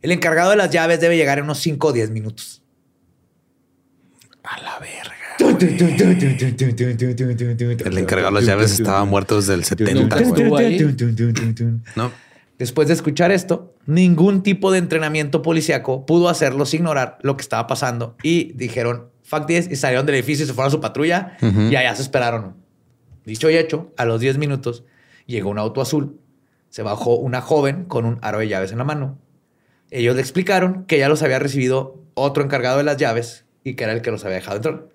el encargado de las llaves debe llegar en unos 5 o 10 minutos. A la verga. El encargado de las llaves estaba muerto desde el 70. Nunca güey. estuvo ahí. No. Después de escuchar esto, ningún tipo de entrenamiento policíaco pudo hacerlos ignorar lo que estaba pasando y dijeron fuck this y salieron del edificio y se fueron a su patrulla Ujú. y allá se esperaron. Dicho y hecho, a los 10 minutos llegó un auto azul, se bajó una joven con un aro de llaves en la mano. Ellos le explicaron que ya los había recibido otro encargado de las llaves y que era el que los había dejado entrar.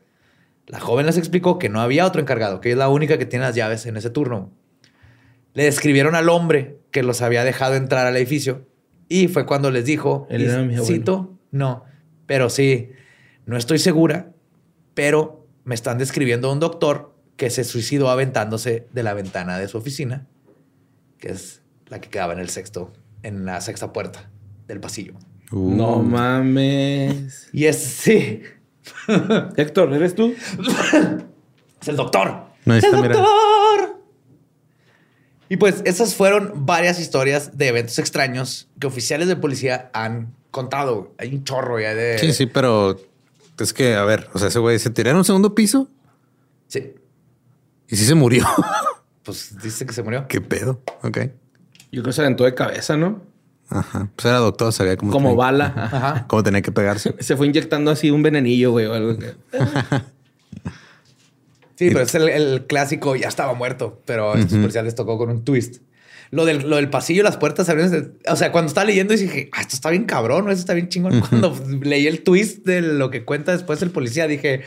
La joven les explicó que no había otro encargado, que es la única que tiene las llaves en ese turno. Le describieron al hombre que los había dejado entrar al edificio y fue cuando les dijo, Él y era mi abuelo. cito, no, pero sí, no estoy segura, pero me están describiendo a un doctor que se suicidó aventándose de la ventana de su oficina, que es la que quedaba en el sexto, en la sexta puerta del pasillo. Uh. No mames. Y es, sí, Héctor, ¿eres tú? es el doctor. No, ahí ¡El doctor! Y pues esas fueron varias historias de eventos extraños que oficiales de policía han contado. Hay un chorro ya de... Sí, sí, pero es que, a ver, o sea, ese güey se tiró en un segundo piso Sí. y sí se murió. pues dice que se murió. ¿Qué pedo? Ok. Yo creo que se aventó de cabeza, ¿no? Ajá. Pues era doctor, sabía cómo Como tenía- bala. Ajá. Ajá. Cómo tenía que pegarse. Se fue inyectando así un venenillo, güey, o algo. Sí, pero es el, el clásico, ya estaba muerto, pero a estos policías les tocó con un twist. Lo del, lo del pasillo, las puertas abrieron. O sea, cuando estaba leyendo dije, ah, esto está bien cabrón, ¿no? esto está bien chingón. Cuando leí el twist de lo que cuenta después el policía, dije,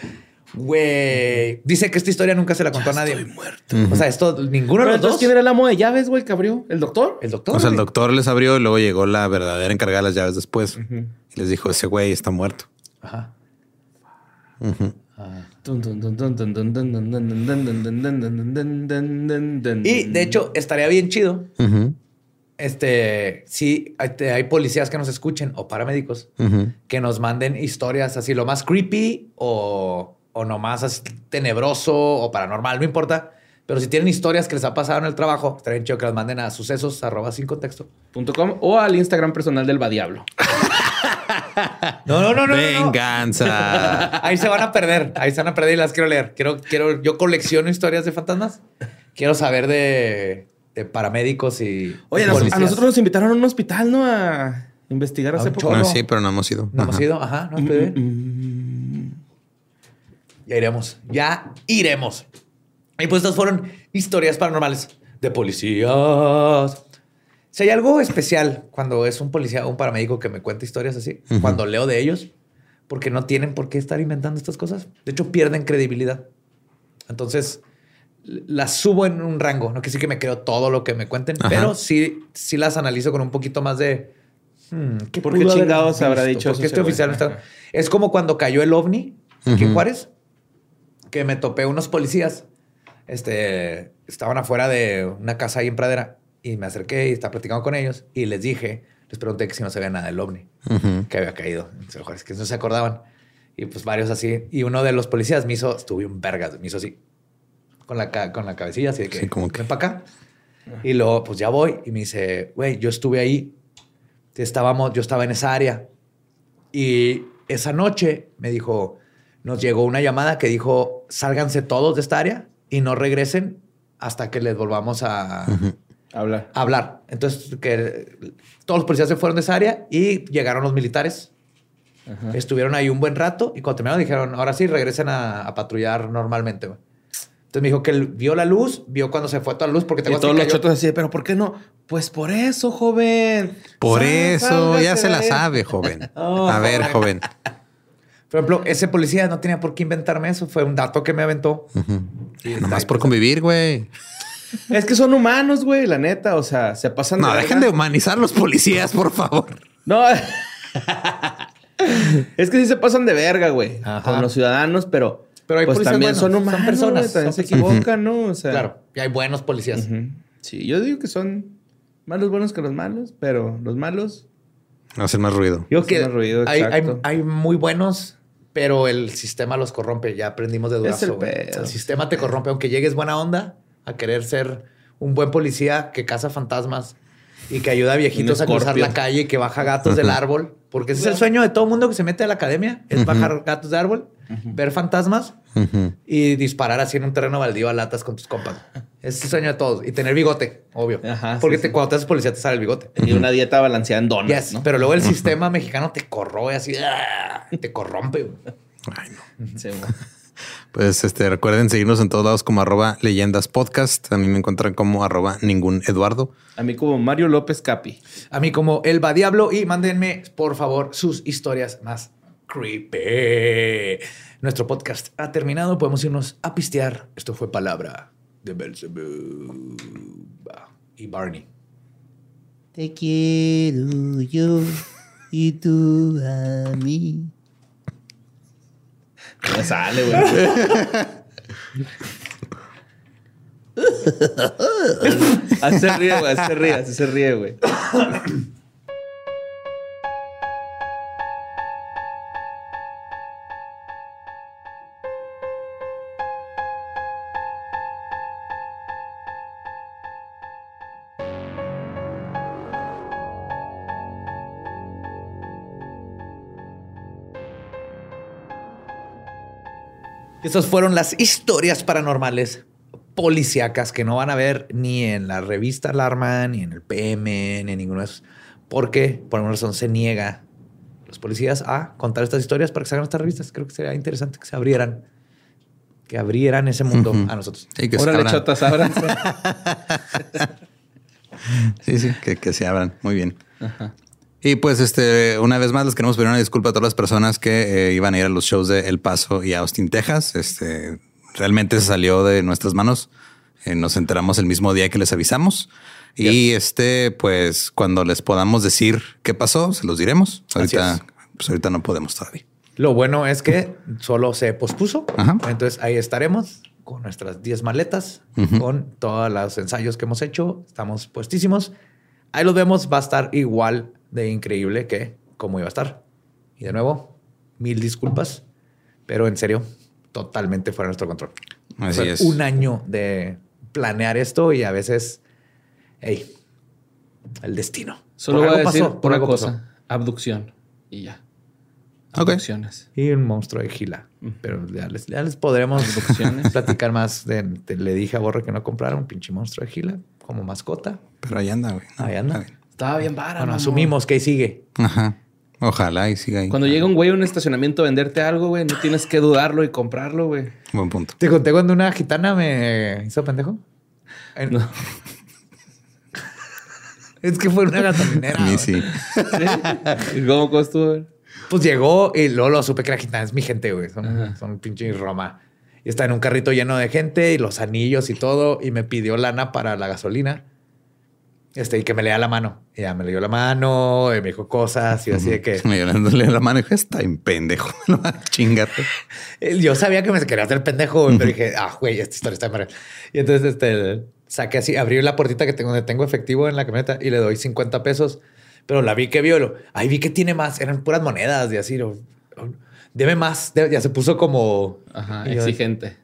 güey, dice que esta historia nunca se la contó a nadie. Estoy muerto. O sea, esto, ninguno de los dos. ¿quién era el amo de llaves, güey, que abrió? ¿El doctor? El doctor. O sea, el güey. doctor les abrió y luego llegó la verdadera encargada de las llaves después. Y les dijo, ese güey está muerto. Ajá. Y de hecho, estaría bien chido. Ujú, Este, sí, hay, hay policías que nos escuchen o paramédicos ujú. que nos manden historias así, lo más creepy o, o nomás así tenebroso o paranormal, no importa. Pero si tienen historias que les ha pasado en el trabajo, estaría chido que las manden a sucesos arroba sin contexto. .com o al Instagram personal del Badiablo. No, no, no, no. Venganza. Ahí se van a perder. Ahí se van a perder y las quiero leer. Quiero, quiero, yo colecciono historias de fantasmas. Quiero saber de, de paramédicos y. Oye, a nosotros nos invitaron a un hospital, ¿no? A investigar A hace poco. No, sí, pero no hemos ido. No hemos ido. Ajá, no. Mm, Ya iremos. Ya iremos. Y pues estas fueron historias paranormales de policías. Si hay algo especial cuando es un policía o un paramédico que me cuenta historias así, cuando leo de ellos, porque no tienen por qué estar inventando estas cosas. De hecho, pierden credibilidad. Entonces, las subo en un rango. No que sí que me creo todo lo que me cuenten, Ajá. pero sí, sí las analizo con un poquito más de... hmm, ¿qué ¿Por qué chingados habrá dicho ¿Por qué eso este oficial no está-. Es como cuando cayó el ovni aquí en. Juárez, que me topé unos policías. Este, estaban afuera de una casa ahí en Pradera y me acerqué y estaba platicando con ellos y les dije, les pregunté que si no sabían nada del ovni Ujú. que había caído. Entonces, que no se acordaban. Y pues varios así. Y uno de los policías me hizo, estuve un vergas, me hizo así, con la, con la cabecilla, así de que, Sí, como que- ven para acá. Y luego, pues ya voy. Y me dice, güey, yo estuve ahí. Estábamos, yo estaba en esa área. Y esa noche me dijo, nos llegó una llamada que dijo, sálganse todos de esta área y no regresen hasta que les volvamos a, Habla. a hablar. Entonces, que todos los policías se fueron de esa área y llegaron los militares. Estuvieron ahí un buen rato y cuando terminaron dijeron, ahora sí, regresen a, a patrullar normalmente. güey". Entonces me dijo que él vio la luz, vio cuando se fue toda la luz porque Y tengo todos los chotos así, pero ¿por qué no? Pues por eso, joven. Por Sal- eso, ya se la sabe, joven. Oh, A ver, joven. Por ejemplo, ese policía no tenía por qué inventarme eso. Fue un dato que me aventó. Y Nomás por convivir, güey. Es que son humanos, güey, la neta. O sea, se pasan No, dejen de humanizar los policías, por favor. No. es que sí se pasan de verga, güey. Ajá. Con los ciudadanos, pero. Pero hay pues policías también buenos, son son humanos. personas, güey, También son se equivocan, ¿no? O sea. Claro, y hay buenos policías. Sí, yo digo que son más los buenos que los malos, pero los malos. Hacen más ruido. Digo que ruido, hay, hay, hay muy buenos, pero el sistema los corrompe. Ya aprendimos de el durazo. pedo. El sistema te corrompe, aunque llegues buena onda a querer ser un buen policía que caza fantasmas y que ayuda a viejitos a cruzar la calle y que baja gatos del árbol. Porque ese es el sueño de todo mundo que se mete a la academia, es bajar gatos de árbol, ver fantasmas y disparar así en un terreno baldío a latas con tus compas. Ese es el sueño de todos. Y tener bigote, obvio. Ajá, Porque sí, te- sí. cuando te haces policía te sale el bigote. Y una dieta balanceada en Yes, ¿no? pero luego el sistema mexicano te corroe así, ¡ah! te corrompe. Ay, no. Sí. Pues este, recuerden seguirnos en todos lados como arroba leyendas podcast. A mí me encuentran como arroba ningún Eduardo. A mí como Mario López Capi. A mí como Elba Diablo y mándenme, por favor, sus historias más creepy. Nuestro podcast ha terminado, podemos irnos a pistear. Esto fue Palabra de Belzebub y Barney. Te quiero yo y tú a mí. Ya sale, güey. se ríe, güey. Así se ríe, ríe, güey. Estas fueron las historias paranormales policíacas que no van a ver ni en la revista Alarma, ni en el PM, ni en ninguno de esos. Porque por alguna razón se niega los policías a contar estas historias para que se hagan estas revistas. Creo que sería interesante que se abrieran, que abrieran ese mundo a nosotros. Sí, que se Órale, abran. chotas, ábranse. Sí, sí, que, que se abran. Muy bien. Y pues, este, una vez más, les queremos pedir una disculpa a todas las personas que eh, iban a ir a los shows de El Paso y Austin, Texas. Este, realmente se salió de nuestras manos. Eh, nos enteramos el mismo día que les avisamos. Y este, pues, cuando les podamos decir qué pasó, se los diremos. Ahorita, es. pues, ahorita no podemos todavía. Lo bueno es que solo se pospuso. Ajá. Entonces ahí estaremos con nuestras 10 maletas, con todos los ensayos que hemos hecho. Estamos puestísimos. Ahí los vemos. Va a estar igual de increíble que como iba a estar. Y de nuevo, mil disculpas. Pero en serio, totalmente fuera de nuestro control. Así Fue es. Un año de planear esto y a veces, hey, el destino. Solo Por voy a algo decir pasó, por una algo cosa. pasó. Abducción. Y ya. Abducciones. Y un monstruo de gila. Pero ya les, ya les podremos Abducciones. platicar más. De, de- le dije a Borre que no comprara un pinche monstruo de gila como mascota. Pero ahí anda, güey. No, Ahí anda. bien. Estaba bien vara, Bueno, asumimos que ahí sigue. Ajá. Ojalá y siga ahí. Cuando llega un güey a un estacionamiento a venderte algo, güey, no tienes que dudarlo y comprarlo, güey. Buen punto. ¿Te conté cuando una gitana me hizo pendejo? No. Es que fue una gasolinera. A mí güey. sí. ¿Y cómo costó? Pues llegó y luego lo supe que era gitana. Es mi gente, güey. Son, son pinche Roma. Y está en un carrito lleno de gente y los anillos y todo. Y me pidió lana para la gasolina. Este, y que me lea la mano. Y ya me leyó la mano, y me dijo cosas y así de que... Me dándole la mano y dije, está en pendejo. Chingar. Eh, Yo sabía que me quería hacer pendejo, pero dije, ah, güey, esta historia está mal. Y entonces, este, saqué así, abrí la puertita que tengo, donde tengo efectivo en la camioneta y le doy 50 pesos. Pero la vi que vio, lo, ahí vi que tiene más, eran puras monedas y así, lo, debe más, debe- ya se puso como... Ajá, y yo, exigente.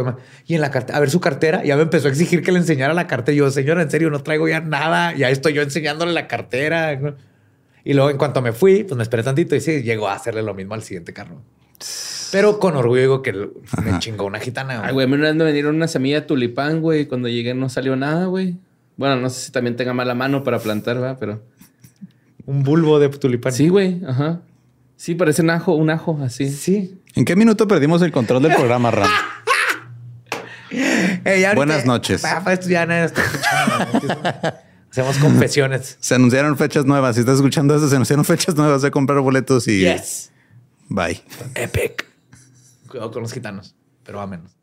Toma. Y en la cartera, a ver su cartera, ya me empezó a exigir que le enseñara la cartera. Y yo, señora, en serio, no traigo ya nada, ya estoy yo enseñándole la cartera. Y luego, en cuanto me fui, pues me esperé tantito y sí, llegó a hacerle lo mismo al siguiente carro. Pero con orgullo digo que me chingó una gitana. Ay, güey, a mí una vez me vendieron una semilla de tulipán, güey. Cuando llegué no salió nada, güey. Bueno, no sé si también tenga mala mano para plantar, va, pero... Un bulbo de tulipán. Sí, güey, ajá. Sí, parece un ajo, un ajo, así. Sí. ¿En qué minuto perdimos el control del programa, Ram? Eh, ya ahorita- Buenas noches. Ah, pues ya nadie está escuchando. Hacemos confesiones. Se anunciaron fechas nuevas. Si estás escuchando esto, se anunciaron fechas nuevas de comprar boletos y Yes. bye. Epic. Cuidado con los gitanos, pero a menos.